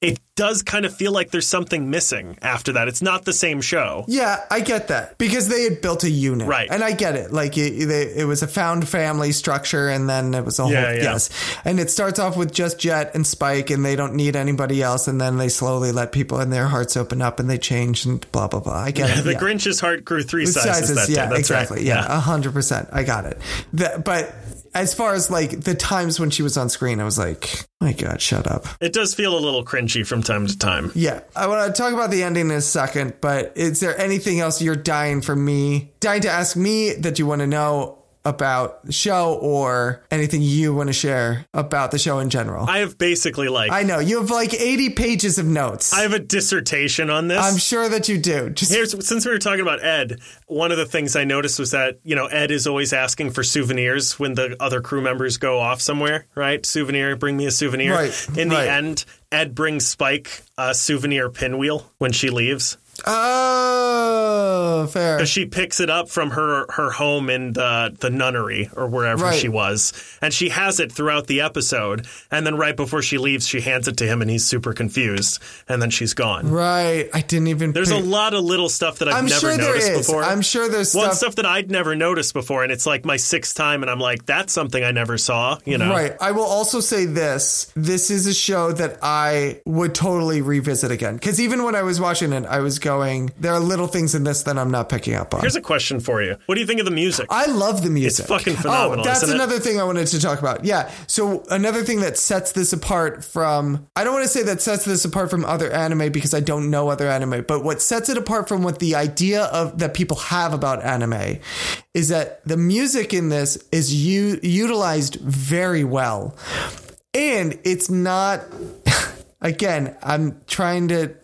it does kind of feel like there's something missing after that. It's not the same show. Yeah, I get that because they had built a unit, Right. And I get it. Like it, they, it was a found family structure, and then it was a whole Yeah, yeah. yes. And it starts off with just Jet and Spike, and they don't need anybody else, and then they slowly let people and their hearts open up, and they change and blah blah blah. I get it. The yeah. Grinch's heart grew three With sizes, that day. yeah, That's exactly. right. Yeah, hundred percent. I got it. The, but as far as like the times when she was on screen, I was like, my God, shut up. It does feel a little cringy from time to time. Yeah, I want to talk about the ending in a second, but is there anything else you're dying for me, dying to ask me that you want to know about the show or anything you want to share about the show in general? I have basically like I know you have like 80 pages of notes. I have a dissertation on this. I'm sure that you do. Just Here's since we were talking about Ed, one of the things I noticed was that you know Ed is always asking for souvenirs when the other crew members go off somewhere. Right, souvenir, bring me a souvenir. Right, In the right. end, Ed brings Spike a souvenir pinwheel when she leaves. Oh, fair. She picks it up from her her home in the the nunnery or wherever Right. she was, and she has it throughout the episode. And then right before she leaves, she hands it to him, and he's super confused. And then she's gone. Right, I didn't even. There's a lot of little stuff that I've I'm never sure noticed before. I'm sure there's One stuff. stuff that I'd never noticed before, and it's like my sixth time, and I'm like, that's something I never saw. You know, Right. I will also say this. This is a show that I would totally revisit again. Because even when I was watching it, I was going, there are little things in this that I'm not picking up on. Here's a question for you: What do you think of the music? I love the music. It's fucking phenomenal, Oh, that's isn't it? another thing I wanted to talk about. Yeah. So another thing that sets this apart from I don't want to say that sets this apart from other anime because I don't know other anime, but what sets it apart from what the idea of that people have about anime is that the music in this is u- utilized very well. And it's not again, I'm trying to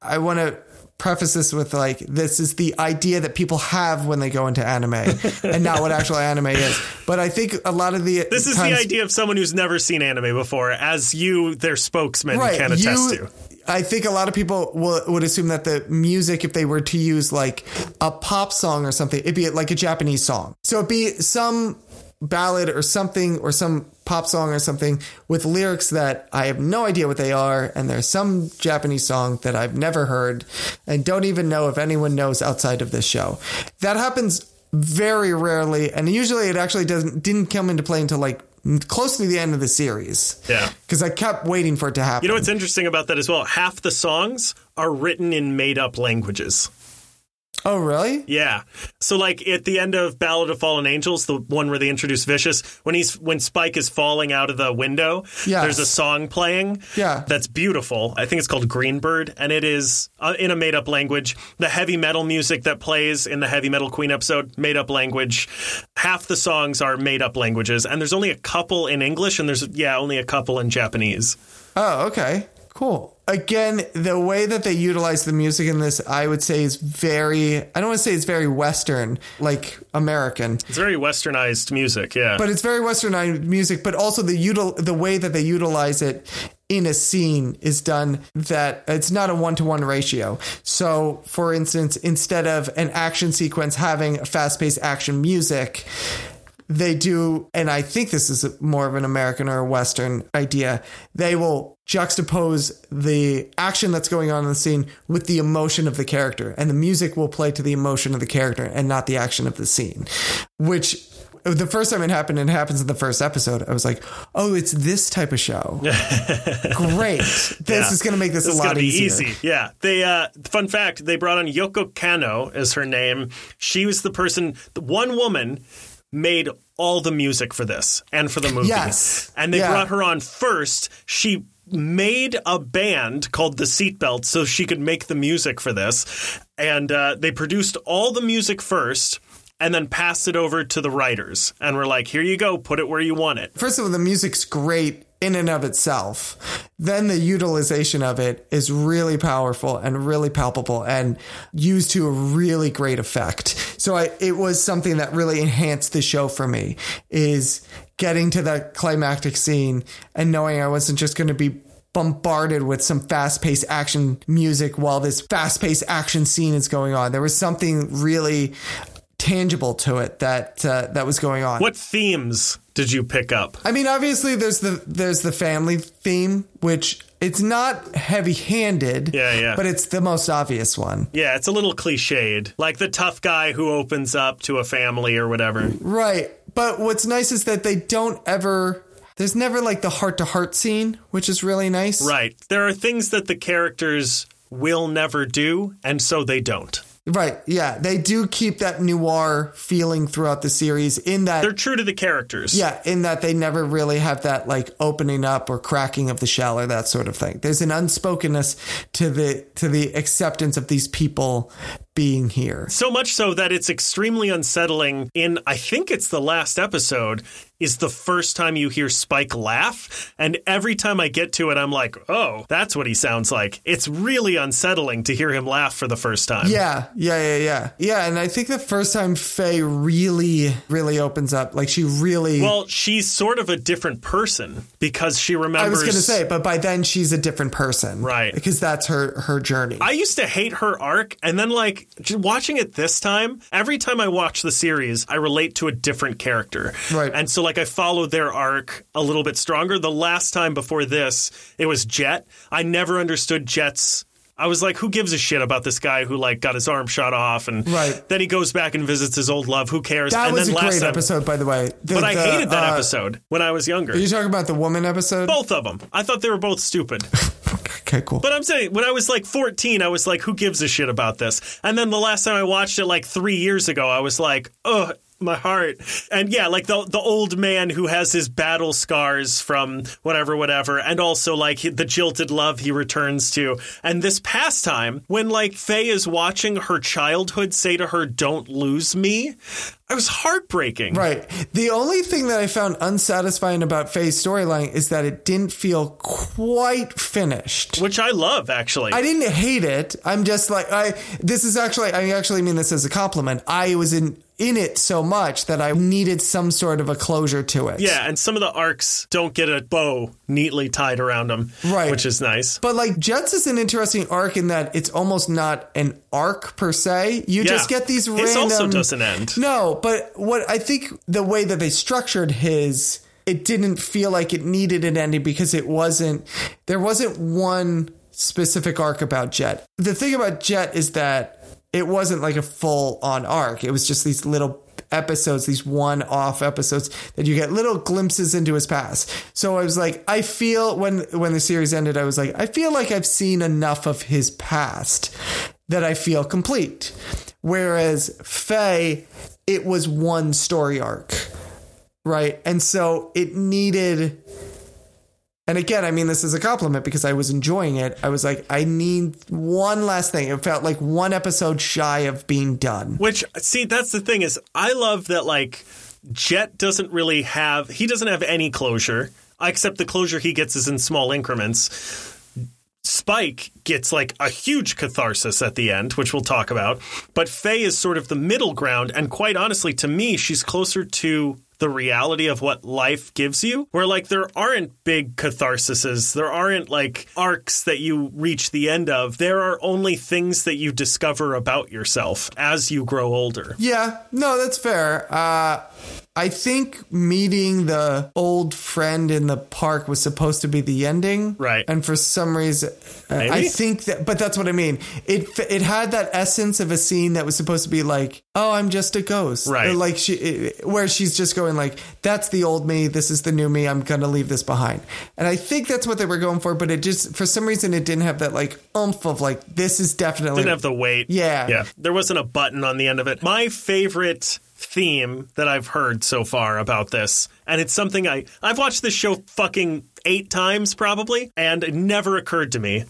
I want to preface this with like this is the idea that people have when they go into anime and not what actual anime is but i think a lot of the this is the idea of someone who's never seen anime before, as you, their spokesman, can attest you, to. I think a lot of people will, would assume that the music, if they were to use like a pop song or something, it'd be like a Japanese song. So it'd be some ballad or something or some pop song or something with lyrics that I have no idea what they are. And there's some Japanese song that I've never heard and don't even know if anyone knows outside of this show. That happens very rarely. And usually it actually doesn't, didn't come into play until like close to the end of the series. Yeah. Because I kept waiting for it to happen. You know what's interesting about that as well? Half the songs are written in made up languages. Oh, really? Yeah. So like at the end of Ballad of Fallen Angels, the one where they introduce Vicious, when he's when Spike is falling out of the window, Yes. there's a song playing. Yeah. That's beautiful. I think it's called Greenbird and it is uh, in a made up language. The heavy metal music that plays in the Heavy Metal Queen episode, made up language. Half the songs are made up languages and there's only a couple in English and there's yeah, only a couple in Japanese. Oh, okay. Cool. Again, the way that they utilize the music in this, I would say is very, I don't want to say it's very Western, like American, It's very westernized music, yeah. but it's very Westernized music, but also the util, the way that they utilize it in a scene is done that it's not a one to one ratio. So, for instance, instead of an action sequence having fast paced action music, they do, and I think this is more of an American or a Western idea, they will juxtapose the action that's going on in the scene with the emotion of the character, and the music will play to the emotion of the character and not the action of the scene. Which the first time it happened, and it happens in the first episode, I was like, oh, it's this type of show. Great. This Yeah. is going to make this, This a lot easier. easy. Yeah. They uh fun fact, they brought on Yoko Kanno as her name. She was the person the one woman made all the music for this and for the movie. Yes. And they Yeah. brought her on first. She made a band called the Seatbelt so she could make the music for this. And uh, they produced all the music first and then passed it over to the writers and were like, here you go, put it where you want it. First of all, the music's great in and of itself. Then the utilization of it is really powerful and really palpable and used to a really great effect. So I, it was something that really enhanced the show for me is getting to that climactic scene and knowing I wasn't just going to be bombarded with some fast-paced action music while this fast-paced action scene is going on. There was something really tangible to it that uh, that was going on. What themes did you pick up? I mean, obviously there's the there's the family theme, which it's not heavy-handed. Yeah, yeah. But it's the most obvious one. Yeah, it's a little cliched. Like the tough guy who opens up to a family or whatever. Right. But what's nice is that they don't ever there's never like the heart-to-heart scene, which is really nice. Right. There are things that the characters will never do, and so they don't. Right. Yeah. They do keep that noir feeling throughout the series in that They're true to the characters. Yeah, in that they never really have that like opening up or cracking of the shell or that sort of thing. There's an unspokenness to the to the acceptance of these people being here. So much so that it's extremely unsettling. In, I think it's the last episode, is the first time you hear Spike laugh. And every time I get to it, I'm like, oh, that's what he sounds like. It's really unsettling to hear him laugh for the first time. Yeah, yeah, yeah, yeah. Yeah, and I think the first time Faye really, really opens up, like she really Well, she's sort of a different person because she remembers. I was gonna say, but by then she's a different person. Right. Because that's her her journey. I used to hate her arc, and then like j- watching it this time, every time I watch the series, I relate to a different character. Right. And so like I follow their arc a little bit stronger. The last time before this, it was Jet. I never understood Jet's. I was like, who gives a shit about this guy who like got his arm shot off, and Right. then he goes back and visits his old love. Who cares? that and was a then last great time- episode, by the way. The- But I hated that uh, episode when I was younger. Are you talking about the woman episode? Both of them. I thought they were both stupid. Okay, cool. But I'm saying, when I was like 14, I was like, who gives a shit about this? And then the last time I watched it, like three years ago, I was like, ugh. My heart, and yeah, like the the old man who has his battle scars from whatever, whatever, and also like the jilted love he returns to. And this past time, when like Faye is watching her childhood say to her, "Don't lose me," I was heartbreaking. Right. The only thing that I found unsatisfying about Faye's storyline is that it didn't feel quite finished. which I love actually. I didn't hate it. I'm just like I. This is actually. I actually mean this as a compliment. I was in in it so much that I needed some sort of a closure to it. yeah, and some of the arcs don't get a bow neatly tied around them, Right. Which is nice. But like Jets is an interesting arc in that it's almost not an arc per se. You just get these His random. also doesn't end. No, but what I think the way that they structured his, it didn't feel like it needed an ending because it wasn't. There wasn't one specific arc about Jet. The thing about Jet is that it wasn't like a full on arc. It was just these little episodes, these one off episodes that you get little glimpses into his past. So I was like, I feel when when the series ended, I was like, I feel like I've seen enough of his past that I feel complete. Whereas Faye, it was one story arc. Right. And so it needed and again, I mean this is a compliment because I was enjoying it. I was like, I need one last thing. It felt like one episode shy of being done. Which see, that's the thing is, I love that like Jet doesn't really have he doesn't have any closure, except the closure he gets is in small increments. Spike gets like a huge catharsis at the end, which we'll talk about. But Faye is sort of the middle ground. And quite honestly, to me, she's closer to the reality of what life gives you, where like there aren't big catharsises, there aren't like arcs that you reach the end of. There are only things that you discover about yourself as you grow older. Yeah, no, that's fair. Uh, I think meeting the old friend in the park was supposed to be the ending, Right. And for some reason, uh, I think that, but that's what I mean. It it had that essence of a scene that was supposed to be like, "Oh, I'm just a ghost," Right. Or like she, where she's just going like, "That's the old me. This is the new me. I'm gonna leave this behind." And I think that's what they were going for, but it just for some reason it didn't have that like oomph of like, "This is definitely." Didn't have the weight. Yeah. Yeah. There wasn't a button on the end of it. My favorite theme that I've heard so far about this, and it's something I I've watched this show fucking eight times probably, and it never occurred to me.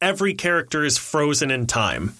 Every character is frozen in time.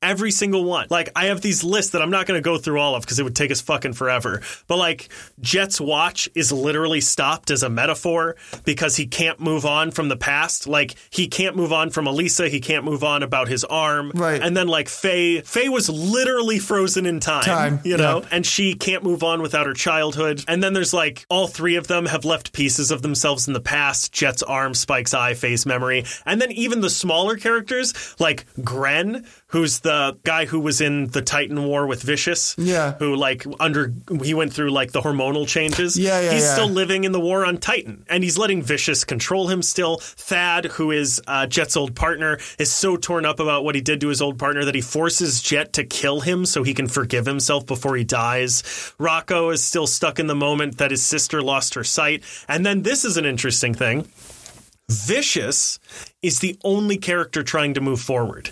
Every single one. Like, I have these lists that I'm not going to go through all of because it would take us fucking forever. But, like, Jet's watch is literally stopped as a metaphor because he can't move on from the past. Like, he can't move on from Alisa. He can't move on about his arm. Right. And then, like, Faye, Faye was literally frozen in time. Time, You know? yeah. And she can't move on without her childhood. And then there's, like, all three of them have left pieces of themselves in the past Jet's arm, Spike's eye, Faye's memory. And then even the smaller characters, like Gren, who's the guy who was in the Titan War with Vicious. Yeah. Who, like, under, he went through, like, the hormonal changes. Yeah, yeah, He's yeah. still living in the war on Titan, and he's letting Vicious control him still. Thad, who is uh, Jet's old partner, is so torn up about what he did to his old partner that he forces Jet to kill him so he can forgive himself before he dies. Rocco is still stuck in the moment that his sister lost her sight. And then this is an interesting thing. Vicious is the only character trying to move forward.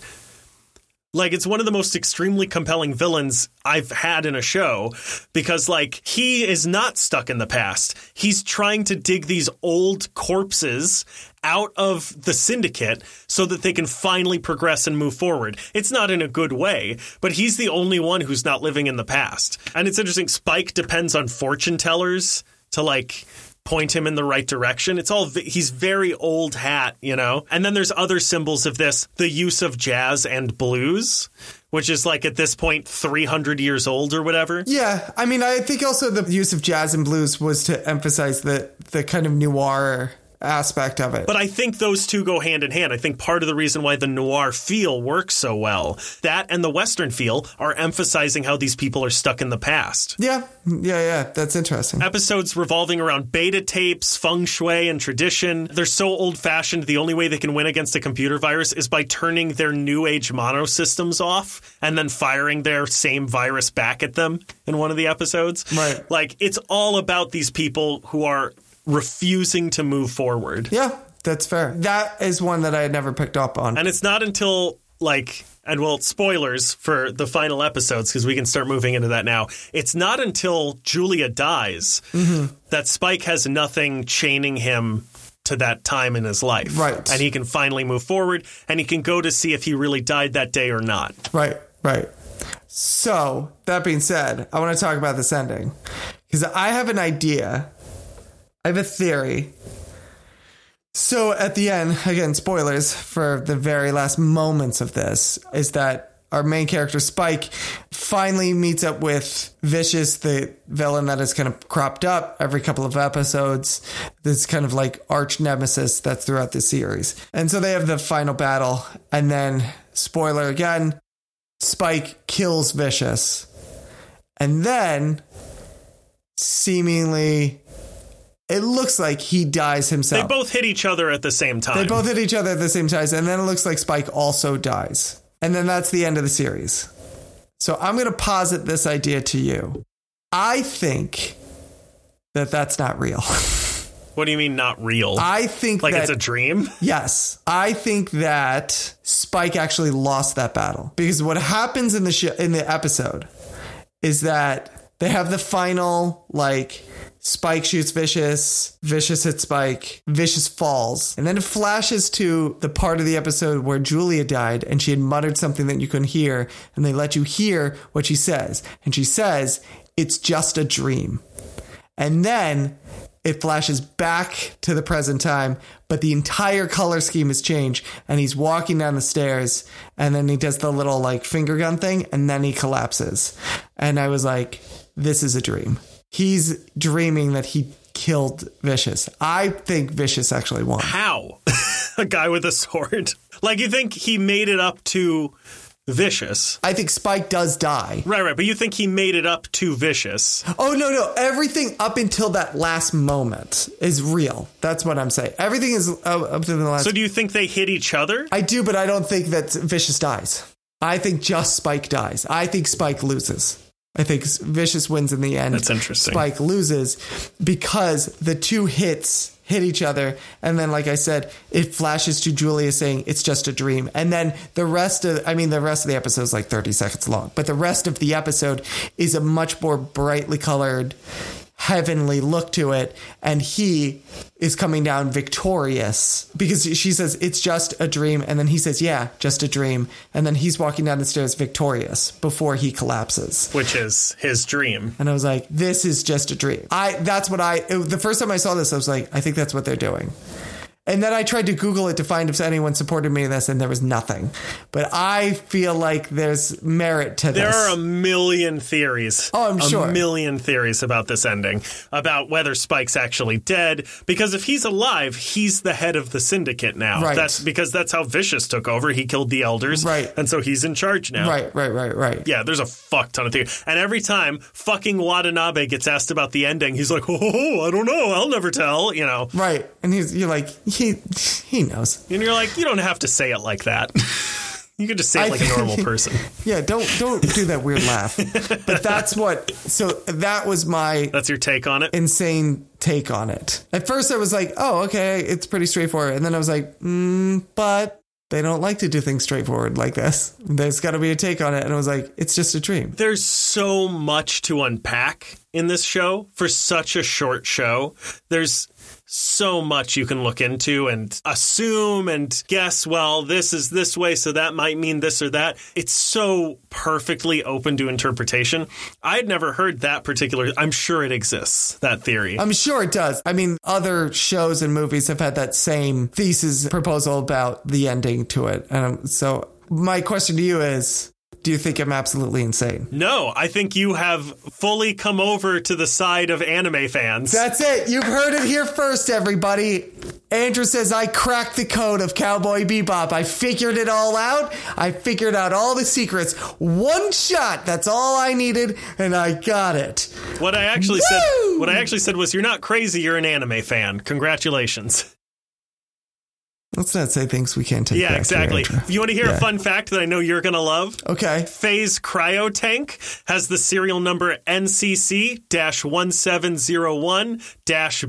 Like it's one of the most extremely compelling villains I've had in a show because like he is not stuck in the past. He's trying to dig these old corpses out of the syndicate so that they can finally progress and move forward. It's not in a good way, but he's the only one who's not living in the past. And it's interesting Spike depends on fortune tellers to like point him in the right direction. It's all he's very old hat, you know. And then there's other symbols of this, the use of jazz and blues, which is like at this point 300 years old or whatever. Yeah, I mean, I think also the use of jazz and blues was to emphasize the the kind of noir aspect of it. But I think those two go hand in hand. I think part of the reason why the noir feel works so well, that and the western feel are emphasizing how these people are stuck in the past. yeah, yeah, yeah, that's interesting. episodes revolving around beta tapes, feng shui, and tradition. They're so old fashioned, the only way they can win against a computer virus is by turning their new age mono systems off and then firing their same virus back at them in one of the episodes. Right. Like, it's all about these people who are refusing to move forward. Yeah, that's fair. That is one that I had never picked up on. And it's not until like and well, spoilers for the final episodes because we can start moving into that now. It's not until Julia dies mm-hmm. that Spike has nothing chaining him to that time in his life. Right. And he can finally move forward and he can go to see if he really died that day or not. Right, right. So, that being said, I want to talk about this ending because I have an idea. I have a theory. So, at the end, again, spoilers for the very last moments of this, is that our main character, Spike, finally meets up with Vicious, the villain that has kind of cropped up every couple of episodes. This kind of like arch nemesis that's throughout the series. And so they have the final battle. And then, spoiler again, Spike kills Vicious. And then, seemingly, it looks like he dies himself. They both hit each other at the same time. They both hit each other at the same time. And then it looks like Spike also dies. And then that's the end of the series. So I'm going to posit this idea to you. I think that that's not real. what do you mean not real? I think like that it's a dream? Yes, I think that Spike actually lost that battle because what happens in the sh- in the episode is that they have the final like Spike shoots Vicious, Vicious hits Spike, Vicious falls, and then it flashes to the part of the episode where Julia died and she had muttered something that you couldn't hear, and they let you hear what she says, and she says, "It's just a dream," and then it flashes back to the present time, but the entire color scheme has changed. And he's walking down the stairs, and then he does the little like finger gun thing, and then he collapses. And I was like, this is a dream. He's dreaming that he killed Vicious. I think Vicious actually won. How? a guy with a sword. Like you think he made it up to Vicious. I think Spike does die. Right, right. But you think he made it up to Vicious. Oh no, no. Everything up until that last moment is real. That's what I'm saying. Everything is uh, up to the last. So do you think they hit each other? I do, but I don't think that Vicious dies. I think just Spike dies. I think Spike loses. I think Vicious wins in the end. That's interesting. Spike loses because the two hits hit each other. And then, like I said, it flashes to Julia saying it's just a dream. And then the rest of, I mean, the rest of the episode is like 30 seconds long, but the rest of the episode is a much more brightly colored, heavenly look to it. And he is coming down victorious because she says it's just a dream. And then he says, yeah, just a dream. And then he's walking down the stairs victorious before he collapses. Which is his dream. And I was like, this is just a dream. I, that's what I, it- the first time I saw this, I was like, I think that's what they're doing. And then I tried to Google it to find if anyone supported me in this, and there was nothing. But I feel like there's merit to There this. There are a million theories. Oh, I'm a sure. million theories about this ending, about whether Spike's actually dead. Because if he's alive, he's the head of the syndicate now. Right. That's because that's how Vicious took over. He killed the elders, Right. And so he's in charge now. right, right, right, right. Yeah, there's a fuck ton of theories. And every time fucking Watanabe gets asked about the ending, he's like, oh, I don't know. I'll never tell, you know. Right. And he's, you're like, he, he knows. And you're like, you don't have to say it like that. you could just say it like a normal person. Yeah, don't, don't do that weird laugh. But that's what, so that was my That's your take on it. insane take on it. At first, I was like, oh, okay, it's pretty straightforward. And then I was like, mm, but they don't like to do things straightforward like this. There's got to be a take on it. And I was like, it's just a dream. There's so much to unpack in this show for such a short show. There's so much you can look into and assume and guess, well, this is this way, so that might mean this or that. It's so perfectly open to interpretation. I had never heard that particular, I'm sure it exists, that theory. I'm sure it does. I mean, other shows and movies have had that same thesis proposal about the ending to it. And so, my question to you is do you think I'm absolutely insane? no, I think you have fully come over to the side of anime fans. That's it. You've heard it here first, everybody. Andrew says, I cracked the code of Cowboy Bebop. I figured it all out. I figured out all the secrets. One shot. That's all I needed, and I got it. What I actually Woo! said, what I actually said was, "You're not crazy. You're an anime fan. Congratulations." Let's not say things we can't take Yeah, exactly. Andrew. You want to hear Yeah. a fun fact that I know you're gonna love? Okay. Faye's Cryo Tank has the serial number NCC 1701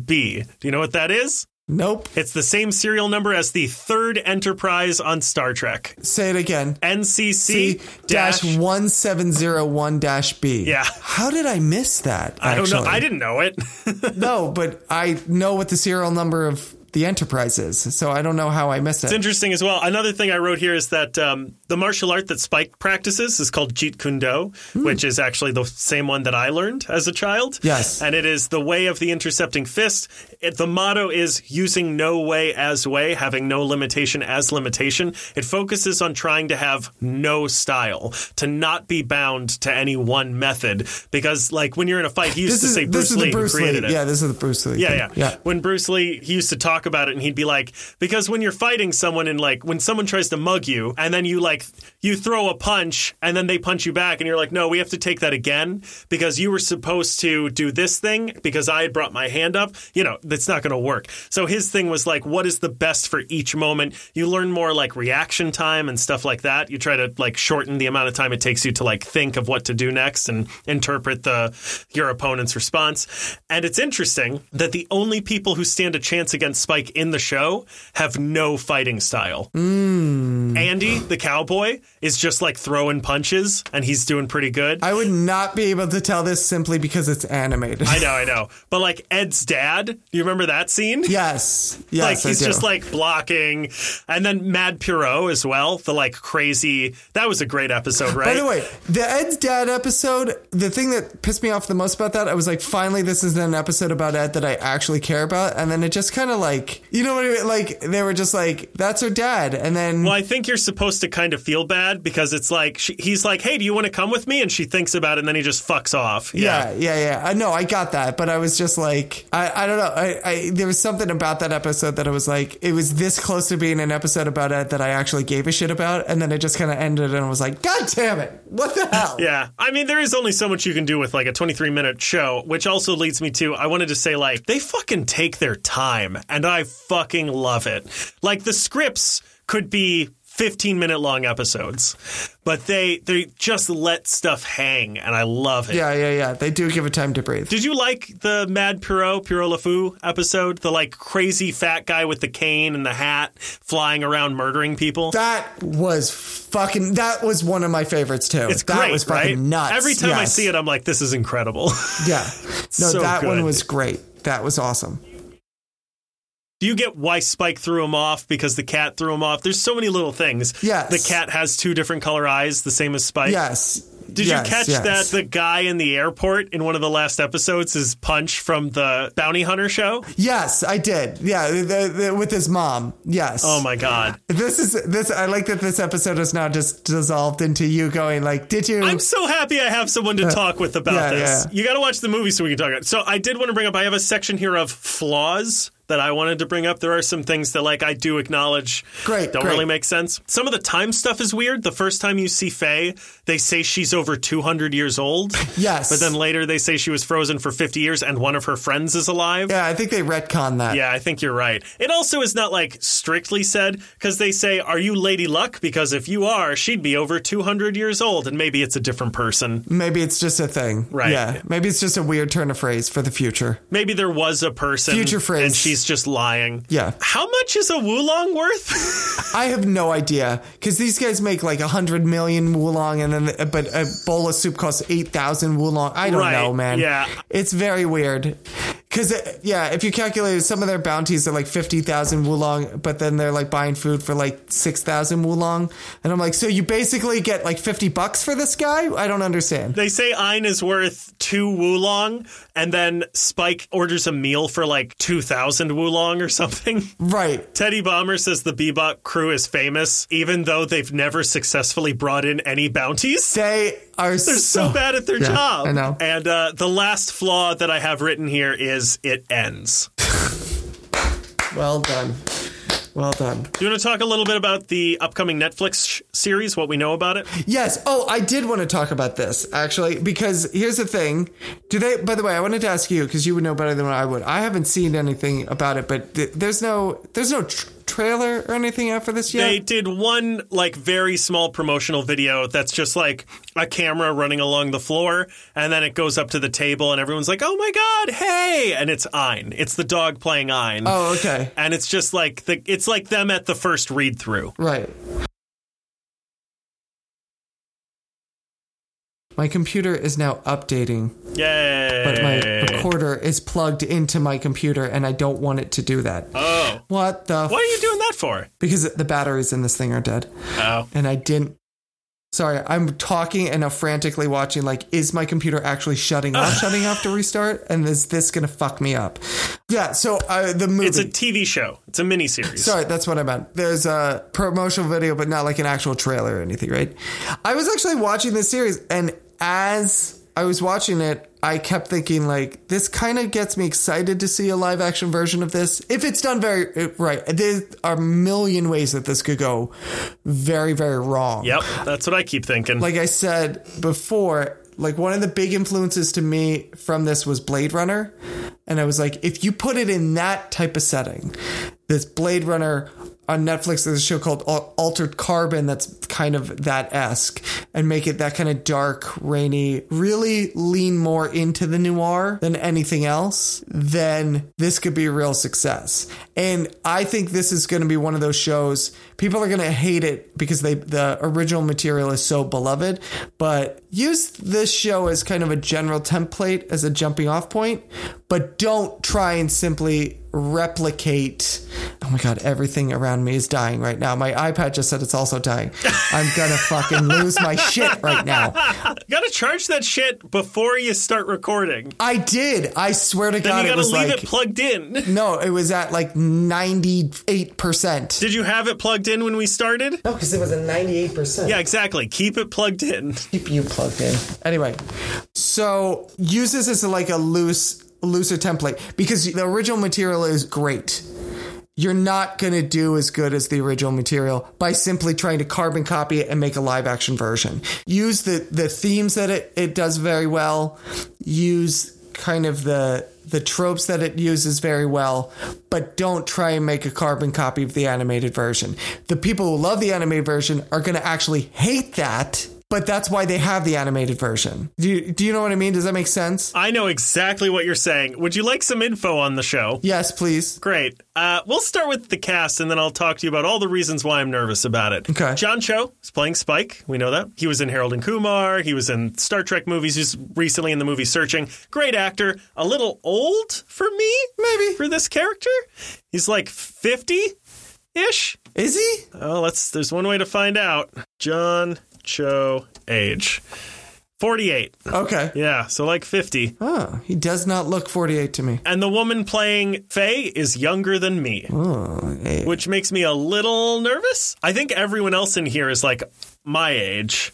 B. Do you know what that is? Nope. It's the same serial number as the third Enterprise on Star Trek. Say it again. NCC dash one seven zero one dash B. Yeah. How did I miss that? I don't know. I didn't know it. No, but I know what the serial number of the Enterprise is, so I don't know how I missed it. It's interesting as well. Another thing I wrote here is that um, the martial art that Spike practices is called Jeet Kune Do, hmm. which is actually the same one that I learned as a child. Yes. And it is the way of the intercepting fist. It, the motto is using no way as way, having no limitation as limitation. It focuses on trying to have no style, to not be bound to any one method. Because, like, when you're in a fight, he used this to is say Bruce this is Lee the Bruce created Lee. it. Yeah, this is the Bruce Lee. Yeah, yeah, yeah. When Bruce Lee, he used to talk about it and he'd be like, because when you're fighting someone and like, when someone tries to mug you and then you like, you throw a punch and then they punch you back and you're like, no, we have to take that again because you were supposed to do this thing because I had brought my hand up. You know, that's not going to work. So his thing was like, what is the best for each moment? You learn more like reaction time and stuff like that. You try to like shorten the amount of time it takes you to like think of what to do next and interpret the your opponent's response. And it's interesting that the only people who stand a chance against Spike in the show have no fighting style. Mm. Andy, the cowboy cowboy is just like throwing punches and he's doing pretty good. I would not be able to tell this simply because it's animated. I know, I know. But like Ed's dad, do you remember that scene? yes, yes, like he's just like blocking, and then Mad Pierrot as well. The like crazy. That was a great episode, right? By the way, the Ed's dad episode, the thing that pissed me off the most about that, I was like, finally, this is an episode about Ed that I actually care about. And then it just kind of like, you know what I mean? Like, they were just like, that's her dad. And then, Well, I think you're supposed to kind of feel bad because it's like she, he's like, "Hey, do you want to come with me?" And she thinks about it, and then he just fucks off. yeah, yeah, yeah. I know, I got that. But I was just like, I, I don't know. I, I, there was something about that episode that I was like, it was this close to being an episode about Ed that I actually gave a shit about. And then it just kind of ended and I was like, God damn it. What the hell? Yeah, I mean, there is only so much you can do with like a 23 minute show, which also leads me to I wanted to say, like, they fucking take their time, and I fucking love it. Like, the scripts could be 15 minute long episodes, but they they just let stuff hang, and I love it. Yeah, yeah, yeah. They do give it time to breathe. Did you like the Mad Pierrot, Pierrot LeFou episode? The like crazy fat guy with the cane and the hat flying around murdering people? That was fucking. That was one of my favorites too. it's that great, was fucking right? nuts. Every time I see it, I'm like, this is incredible. yeah. No, So that one was great. That was awesome. Do you get why Spike threw him off because the cat threw him off? There's so many little things. Yes. The cat has two different color eyes, the same as Spike. Yes. Did Yes, you catch yes. that the guy in the airport in one of the last episodes is Punch from the Bounty Hunter show? Yes, I did. Yeah, the, the, with his mom. Yes. Oh my god. This is this. I like that this episode is now just dissolved into you going like, "Did you?" I'm so happy I have someone to uh, talk with about yeah, this. yeah. You got to watch the movie so we can talk about it. So I did want to bring up I have a section here of flaws that I wanted to bring up. There are some things that like I do acknowledge Great, don't great. really make sense. Some of the time stuff is weird. The first time you see Faye, they say she's over 200 years old. Yes. But then later they say she was frozen for 50 years and one of her friends is alive. yeah, I think they retcon that. Yeah, I think you're right. It also is not like strictly said because they say, Are you Lady Luck? Because if you are, she'd be over 200 years old, and maybe it's a different person. Maybe it's just a thing. Right. Yeah. Maybe it's just a weird turn of phrase for the future. Maybe there was a person Future phrase. and she's just lying. Yeah. How much is a Woolong worth? I have no idea because these guys make like a hundred million woolong, and then but a bowl of soup costs eight thousand woolong. I don't Right, know, man. yeah. it's very weird. Because yeah, if you calculate some of their bounties are like fifty thousand woolong, but then they're like buying food for like six thousand woolong, and I'm like, so you basically get like fifty bucks for this guy? I don't understand. they say Ein is worth two Woolong, and then Spike orders a meal for like 2,000 Woolong or something. Right. Teddy Bomber says the Bebop crew is famous, even though they've never successfully brought in any bounties. They are They're so, bad at their Yeah, job. I know. And uh, the last flaw that I have written here is it ends. Well done. Well done. Do you want to talk a little bit about the upcoming Netflix sh- series, what we know about it? Yes. Oh, I did want to talk about this actually because here's the thing. Do they? By the way, I wanted to ask you because you would know better than I would. I haven't seen anything about it, but th- there's no there's no tr- trailer or anything for this yet. They did one like very small promotional video that's just like a camera running along the floor, and then it goes up to the table, and everyone's like, "Oh my god, hey!" And it's Ein. It's the dog playing Ein. oh, okay. And it's just like the it's like them at the first read through. Right. My computer is now updating, Yay! but my recorder is plugged into my computer, and I don't want it to do that. oh, What the? what are you doing that for? Because the batteries in this thing are dead. Oh, and I didn't. Sorry, I'm talking and now frantically watching. Like, is my computer actually shutting off? shutting off to restart? And is this gonna fuck me up? Yeah. So uh, the movie. it's a TV show. It's a miniseries. Sorry, that's what I meant. There's a promotional video, but not like an actual trailer or anything, right? I was actually watching this series, and as I was watching it, I kept thinking like, this kind of gets me excited to see a live action version of this if it's done very uh, right. There are a million ways that this could go very, very wrong. Yep, that's what I keep thinking. Like I said before, like one of the big influences to me from this was Blade Runner. And I was like, if you put it in that type of setting, this Blade Runner on Netflix. There's a show called Altered Carbon that's kind of that esque and make it that kind of dark, rainy, really lean more into the noir than anything else, then this could be a real success. And I think this is going to be one of those shows people are going to hate it because they the original material is so beloved, but use this show as kind of a general template as a jumping off point, but don't try and simply replicate. Oh my god, everything around me is dying right now. My iPad just said it's also dying. I'm gonna fucking lose my shit right now. You gotta charge that shit before you start recording. I did. I swear to Then God, you it gotta was leave like it plugged in. no, it was at like ninety eight percent. Did you have it plugged in when we started? No, because it was a ninety eight percent. Yeah, exactly. Keep it plugged in. keep you plugged in. Anyway, so use this as like a loose, looser template because the original material is great. You're not going to do as good as the original material by simply trying to carbon copy it and make a live action version. Use the, the themes that it, it does very well. Use kind of the the tropes that it uses very well, but don't try and make a carbon copy of the animated version. The people who love the animated version are going to actually hate that, but that's why they have the animated version. Do you, do you know what I mean? Does that make sense? I know exactly what you're saying. Would you like some info on the show? Yes, please. Great. Uh, we'll start with the cast, and then I'll talk to you about all the reasons why I'm nervous about it. Okay. John Cho is playing Spike. We know that. He was in Harold and Kumar. He was in Star Trek movies. He's recently in the movie Searching. Great actor. A little old for me, Maybe. for this character. He's like 50 ish. Is he? Oh, let's. There's one way to find out. John Cho age. 48. Okay. Yeah, so like 50. Oh, he does not look 48 to me. And the woman playing Faye is younger than me, Oh, eh. which makes me a little nervous. I think everyone else in here is like my age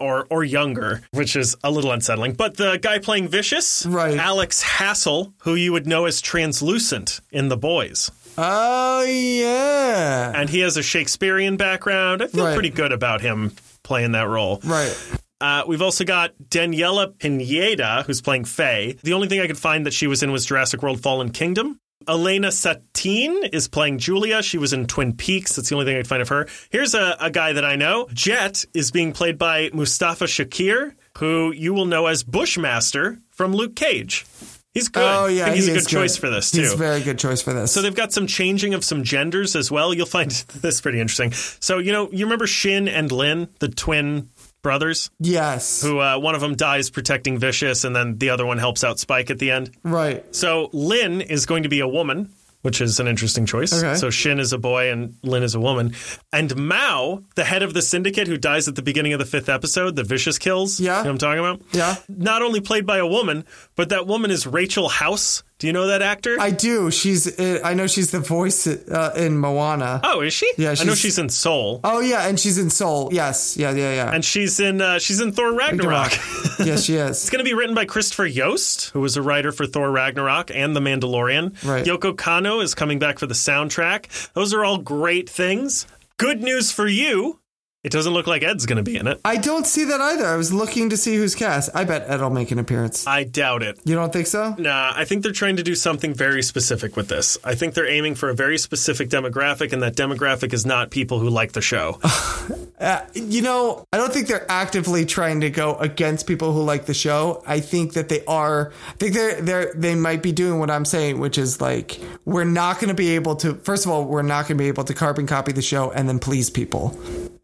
or or younger, which is a little unsettling. But the guy playing Vicious, Right. Alex Hassel, who you would know as Translucent in The Boys. Oh, yeah. And he has a Shakespearean background. I feel Right. pretty good about him playing that role. Right. Uh, we've also got Daniela Pineda, who's playing Faye. The only thing I could find that she was in was Jurassic World Fallen Kingdom. Elena Satine is playing Julia. She was in Twin Peaks. That's the only thing I could find of her. Here's a, a guy that I know. Jet is being played by Mustafa Shakir, who you will know as Bushmaster from Luke Cage. He's good. Oh, yeah. He's he a is good choice for this, too. He's a very good choice for this. So they've got some changing of some genders as well. You'll find this pretty interesting. So, you know, you remember Shin and Lin, the twin brothers? yes. who uh, one of them dies protecting Vicious, and then the other one helps out Spike at the end. Right. So Lin is going to be a woman, which is an interesting choice. Okay. So Shin is a boy and Lin is a woman. And Mao, the head of the syndicate who dies at the beginning of the fifth episode, the Vicious kills. Yeah. You know what I'm talking about? Yeah. Not only played by a woman, but that woman is Rachel House. Do you know that actor? I do. She's. Uh, I know she's the voice uh, in Moana. oh, is she? Yeah, I know she's- in Soul. Oh yeah, and she's in Soul. Yes. Yeah. Yeah. Yeah. And she's in uh, she's in Thor Ragnarok. yes, she is. It's going to be written by Christopher Yost, who was a writer for Thor Ragnarok and The Mandalorian. Right. Yoko Kanno is coming back for the soundtrack. Those are all great things. Good news for you. It doesn't look like Ed's going to be in it. I don't see that either. I was looking to see who's cast. I bet Ed'll make an appearance. I doubt it. You don't think so? Nah, I think they're trying to do something very specific with this. I think they're aiming for a very specific demographic, and that demographic is not people who like the show. Uh, you know, I don't think they're actively trying to go against people who like the show. I think that they are. I think they're they're they might be doing what I'm saying, which is like we're not going to be able to. First of all, we're not going to be able to carbon copy the show and then please people.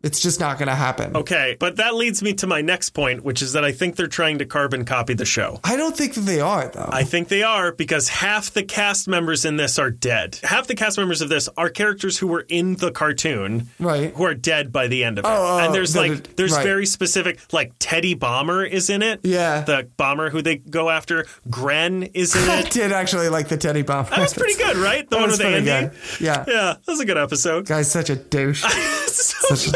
It's just not going to happen. Okay, but that leads me to my next point, which is that I think they're trying to carbon copy the show. I don't think that they are though. I think they are because half the cast members in this are dead. Half the cast members of this are characters who were in the cartoon, Right. Who are dead by the end of it. Oh, oh, and there's like it- there's right. very specific like Teddy Bomber is in it. Yeah. the bomber who they go after. Gren is in it. I did actually like the Teddy Bomber. That was pretty good, right? The That one with the ending. good. Yeah. Yeah, that was a good episode. Guy's such a douche. Such a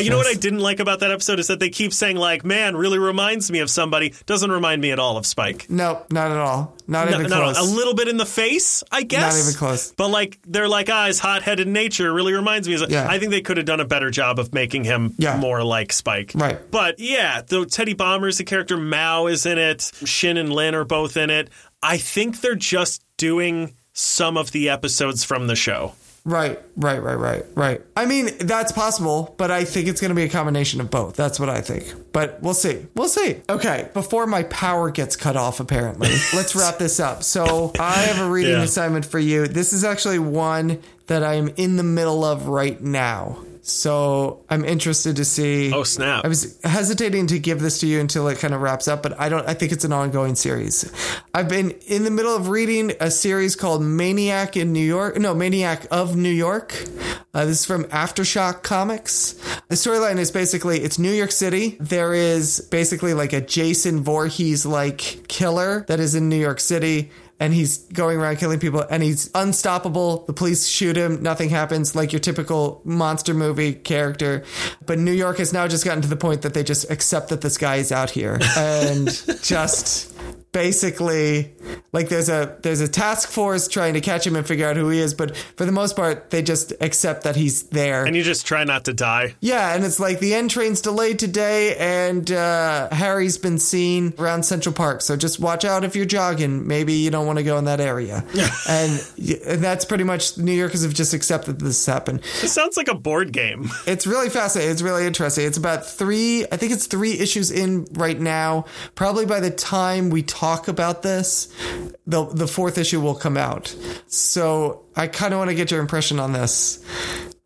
You know what I didn't like about that episode is that they keep saying like, "Man, really reminds me of somebody." Doesn't remind me at all of Spike. nope, not at all. Not No, even no, no, close. a little bit in the face, I guess. Not even close. But like they're like, ah, his hot-headed nature really reminds me. Of, Yeah. I think they could have done a better job of making him Yeah. more like Spike. Right. But yeah, the Teddy Bomber is the character. Mao is in it. Shin and Lin are both in it. I think they're just doing some of the episodes from the show. Right, right, right, right, right. I mean, that's possible, but I think it's going to be a combination of both. That's what I think. But we'll see. We'll see. Okay, before my power gets cut off, apparently, let's wrap this up. So I have a reading Yeah. assignment for you. This is actually one that I'm in the middle of right now. So I'm interested to see. Oh, snap. I was hesitating to give this to you until it kind of wraps up, but I don't. I think it's an ongoing series. I've been in the middle of reading a series called Maniac in New York. No, Maniac of New York. Uh, this is from Aftershock Comics. The storyline is basically it's New York City. There is basically like a Jason Voorhees like killer that is in New York City and he's going around killing people and he's unstoppable. The police shoot him, nothing happens, like your typical monster movie character. But New York has now just gotten to the point that they just accept that this guy is out here and just basically like there's a there's a task force trying to catch him and figure out who he is but for the most part they just accept that he's there And you just try not to die. yeah, and it's like the N train's delayed today, and uh, Harry's been seen around Central Park. So just watch out if you're jogging. Maybe you don't want to go in that area. and, and that's pretty much New Yorkers have just accepted this happened. It sounds like a board game. It's really fascinating. It's really interesting. It's about three, I think it's three issues in right now. Probably by the time we talk about this, the the fourth issue will come out. So I kind of want to get your impression on this.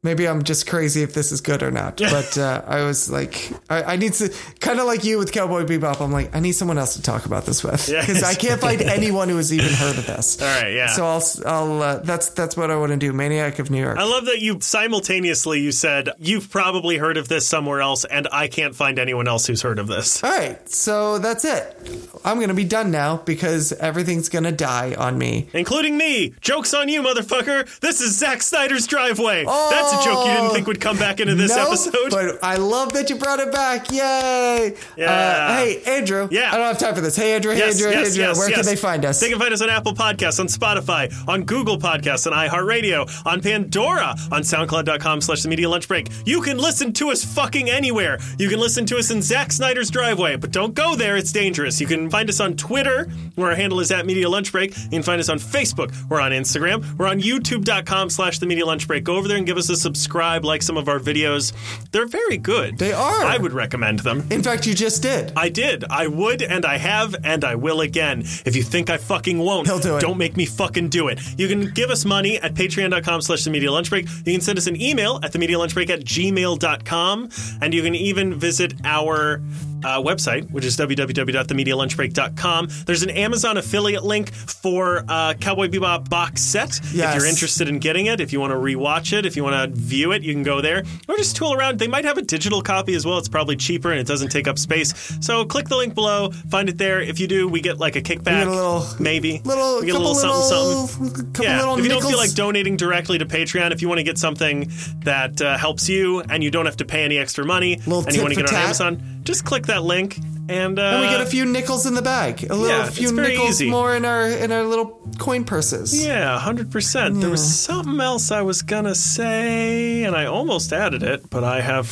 Maybe I'm just crazy if this is good or not. But uh, I was like, I, I need to, kind of like you with Cowboy Bebop. I'm like, I need someone else to talk about this with because I can't find anyone who has even heard of this. All right, yeah. So I'll, I'll. Uh, that's that's what I want to do. Maniac of New York. I love that you simultaneously you said you've probably heard of this somewhere else, and I can't find anyone else who's heard of this. All right, so that's it. I'm going to be done now because everything's going to die on me. Including me. Joke's on you, motherfucker. This is Zack Snyder's driveway. That's a joke you didn't think would come back into this Nope, episode. But I love that you brought it back. Yay. Yeah. Uh, hey, Andrew. Yeah. I don't have time for this. Hey, Andrew. Hey, Andrew. yes, Andrew. yes, Where yes. can they find us? They can find us on Apple Podcasts, on Spotify, on Google Podcasts, on iHeartRadio, on Pandora, on SoundCloud.com slash The Media Lunch Break. You can listen to us fucking anywhere. You can listen to us in Zack Snyder's driveway, but don't go there. It's dangerous. You can find us on Twitter, where our handle is at Media Lunch Break. You can find us on Facebook. We're on Instagram. We're on YouTube.com slash The Media Lunch Break. Go over there and give us a subscribe, like some of our videos. They're very good. They are. I would recommend them. In fact, you just did. I did. I would, and I have, and I will again. If you think I fucking won't, He'll do it. don't make me fucking do it. You can give us money at patreon.com slash the media lunch break. You can send us an email at the media lunch break at gmail.com. And you can even visit our uh, website, which is www.themedialunchbreak.com. There's an Amazon affiliate link for uh, Cowboy Bebop box set. If you're interested in getting it, if you want to rewatch it, if you want to view it, you can go there. Or just tool around. They might have a digital copy as well. It's probably cheaper and it doesn't take up space. So click the link below, find it there. If you do, we get like a kickback. a little- maybe. Little, we get a little something, something. little, Couple Yeah, little if you don't feel like donating directly to Patreon, if you want to get something that uh, helps you and you don't have to pay any extra money, and you want to get it on. Amazon, just click that link and, uh, and we get a few nickels in the bag. A little Yeah, few nickels easy. more in our in our little coin purses. Yeah, hundred percent. There was something else I was gonna say, and I almost added it, but I have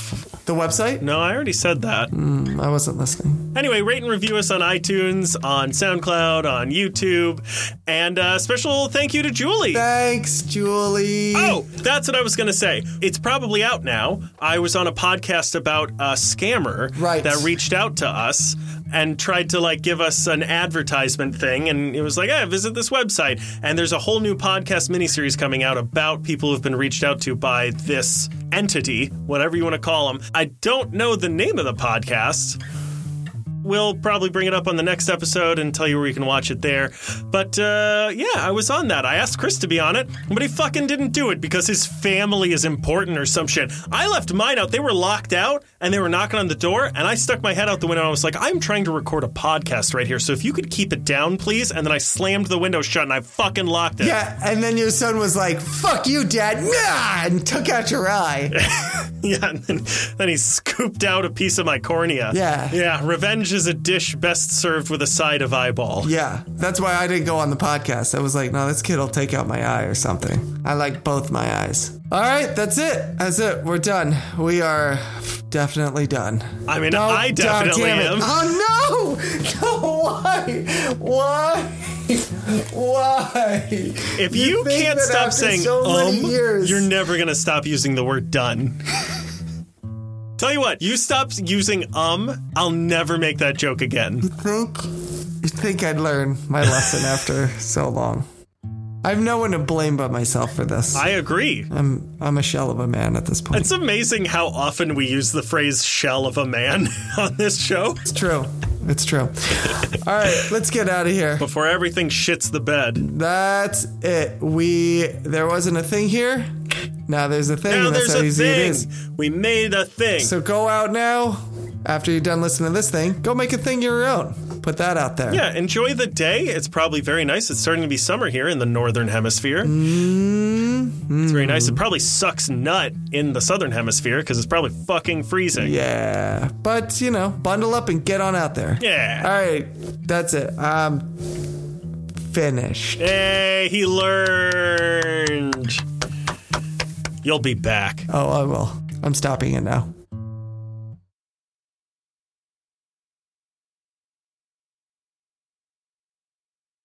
The website? no. I already said that. I wasn't listening. Anyway, rate and review us on iTunes, on SoundCloud, on YouTube, and uh, special thank you to Julie. Thanks, Julie. Oh, that's what I was going to say. It's probably out now. I was on a podcast about a scammer Right. that reached out to us and tried to like give us an advertisement thing and it was like, "Hey, visit this website." And there's a whole new podcast miniseries coming out about people who've been reached out to by this entity, whatever you want to call them. I don't know the name of the podcast we'll probably bring it up on the next episode and tell you where you can watch it there. But uh, yeah, I was on that. I asked Chris to be on it, but he fucking didn't do it because his family is important or some shit. I left mine out. They were locked out and they were knocking on the door, and I stuck my head out the window. And I was like, I'm trying to record a podcast right here, so if you could keep it down, please. And then I slammed the window shut and I fucking locked it. Yeah, and then your son was like, "Fuck you, Dad," nah, and took out your eye. Yeah, and then, then he scooped out a piece of my cornea. Yeah. Yeah, revenge is a dish best served with a side of eyeball. Yeah, that's why I didn't go on the podcast. I was like, no, this kid will take out my eye or something. I like both my eyes. All right, that's it. That's it. We're done. We are definitely done. I mean, No, I definitely am. Oh no! No, why? Why? Why? If you, think can't stop saying so um, years- you're never going to stop using the word done. Tell you what, you stop using um, I'll never make that joke again. You think you think I'd learn my lesson after so long. I have no one to blame but myself for this. I agree. I'm I'm a shell of a man at this point. It's amazing how often we use the phrase shell of a man on this show It's true. It's true. All right, let's get out of here. before everything shits the bed. That's it. We there wasn't a thing here. Now there's a thing. Now that's there's how a easy thing. is. We made a thing. So go out now. After you're done listening to this thing, go make a thing your own. Put that out there. yeah, enjoy the day. It's probably very nice. It's starting to be summer here in the northern hemisphere. Mm-hmm. It's very nice. It probably sucks nut in the southern hemisphere because it's probably fucking freezing. Yeah. But, you know, bundle up and get on out there. Yeah. All right. That's it. I'm finished. Hey, he learned. You'll be back. Oh, I will. I'm stopping it now.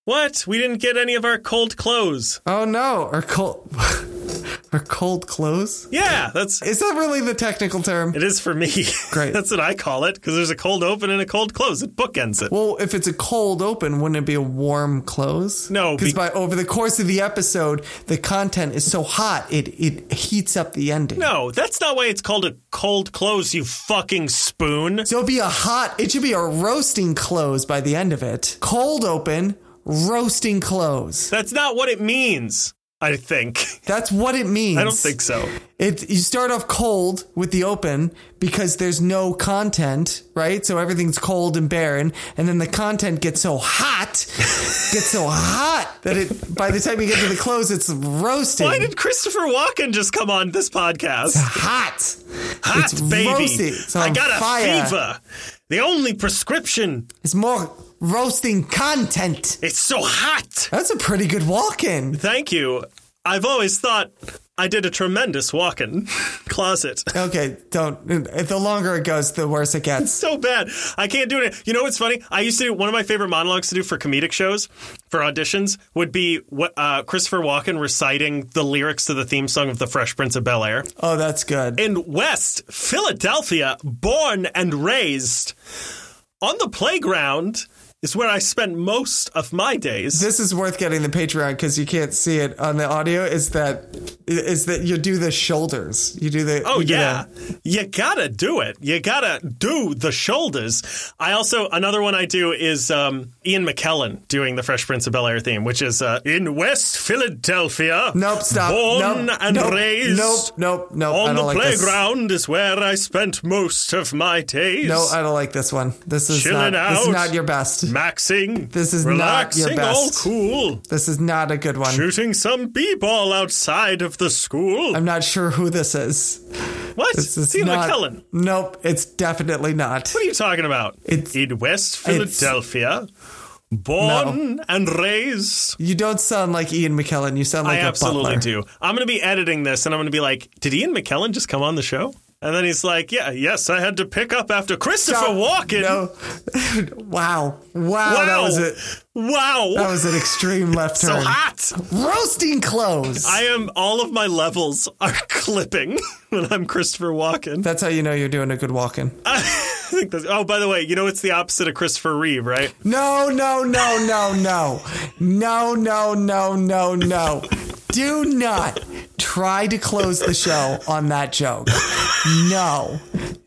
What? We didn't get any of our cold close. Oh no, our cold our cold close? Yeah, that's Is that really the technical term? it is for me. Great. that's what I call it because there's a cold open and a cold close. It bookends it. Well, if it's a cold open, wouldn't it be a warm close? No, because be- by over the course of the episode, the content is so hot it it heats up the ending. No, that's not why it's called a cold close, you fucking spoon. So it'd be a hot. It should be a roasting close by the end of it. Cold open, roasting close. That's not what it means, I think. That's what it means. I don't think so. It you start off cold with the open because there's no content, right? So everything's cold and barren, and then the content gets so hot, gets so hot that it by the time you get to the close, it's roasting. Why did Christopher Walken just come on this podcast? hot? Hot, it's baby. roasting. It's I got a fire. fever. The only prescription. is more roasting content. It's so hot. That's a pretty good walk-in. Thank you. I've always thought I did a tremendous walk-in closet. Okay, don't. The longer it goes, the worse it gets. It's so bad. I can't do it. You know what's funny? I used to do one of my favorite monologues to do for comedic shows, for auditions, would be what uh, Christopher Walken reciting the lyrics to the theme song of The Fresh Prince of Bel Air. Oh, that's good. In West Philadelphia, born and raised on the playground is where I spent most of my days. this is worth getting the Patreon because you can't see it on the audio. Is that is that you do the shoulders? You do the Oh you do yeah, the- you gotta do it. You gotta do the shoulders. I also another one I do is um, Ian McKellen doing the Fresh Prince of Bel Air theme, which is uh, in West Philadelphia. Nope, stop. Born nope, and nope, raised. Nope, nope, nope. On the like this. playground is where I spent most of my days. No, I don't like this one. This is Chilling not. This is not your best. Maxing. This is not your relaxing, all best. cool. This is not a good one. Shooting some b-ball outside of the school. I'm not sure who this is. what? This is Ian not. McKellen. Nope, it's definitely not. What are you talking about? It's- in West Philadelphia, born and raised. You don't sound like Ian McKellen. You sound like I absolutely butler. do. I'm going to be editing this, and I'm going to be like, "Did Ian McKellen just come on the show?" And then he's like, "Yeah, yes, I had to pick up after Christopher Stop. Walken." No. wow. wow. Wow, That was it. wow, That was an extreme left turn. so hot. Roasting close. I am. All of my levels are clipping when I'm Christopher Walken. That's how you know you're doing a good walk-in. I think that's, oh, by the way, you know it's the opposite of Christopher Reeve, right? No, no, no, no, no. No, no, no, no, no. Do not try to close the show on that joke. No.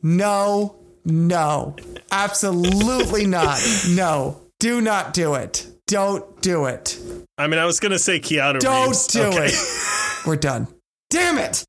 No. No. Absolutely not. No. Do not do it. Don't do it. I mean, I was going to say Keanu Don't Reeves. do Okay. it. We're done. Damn it.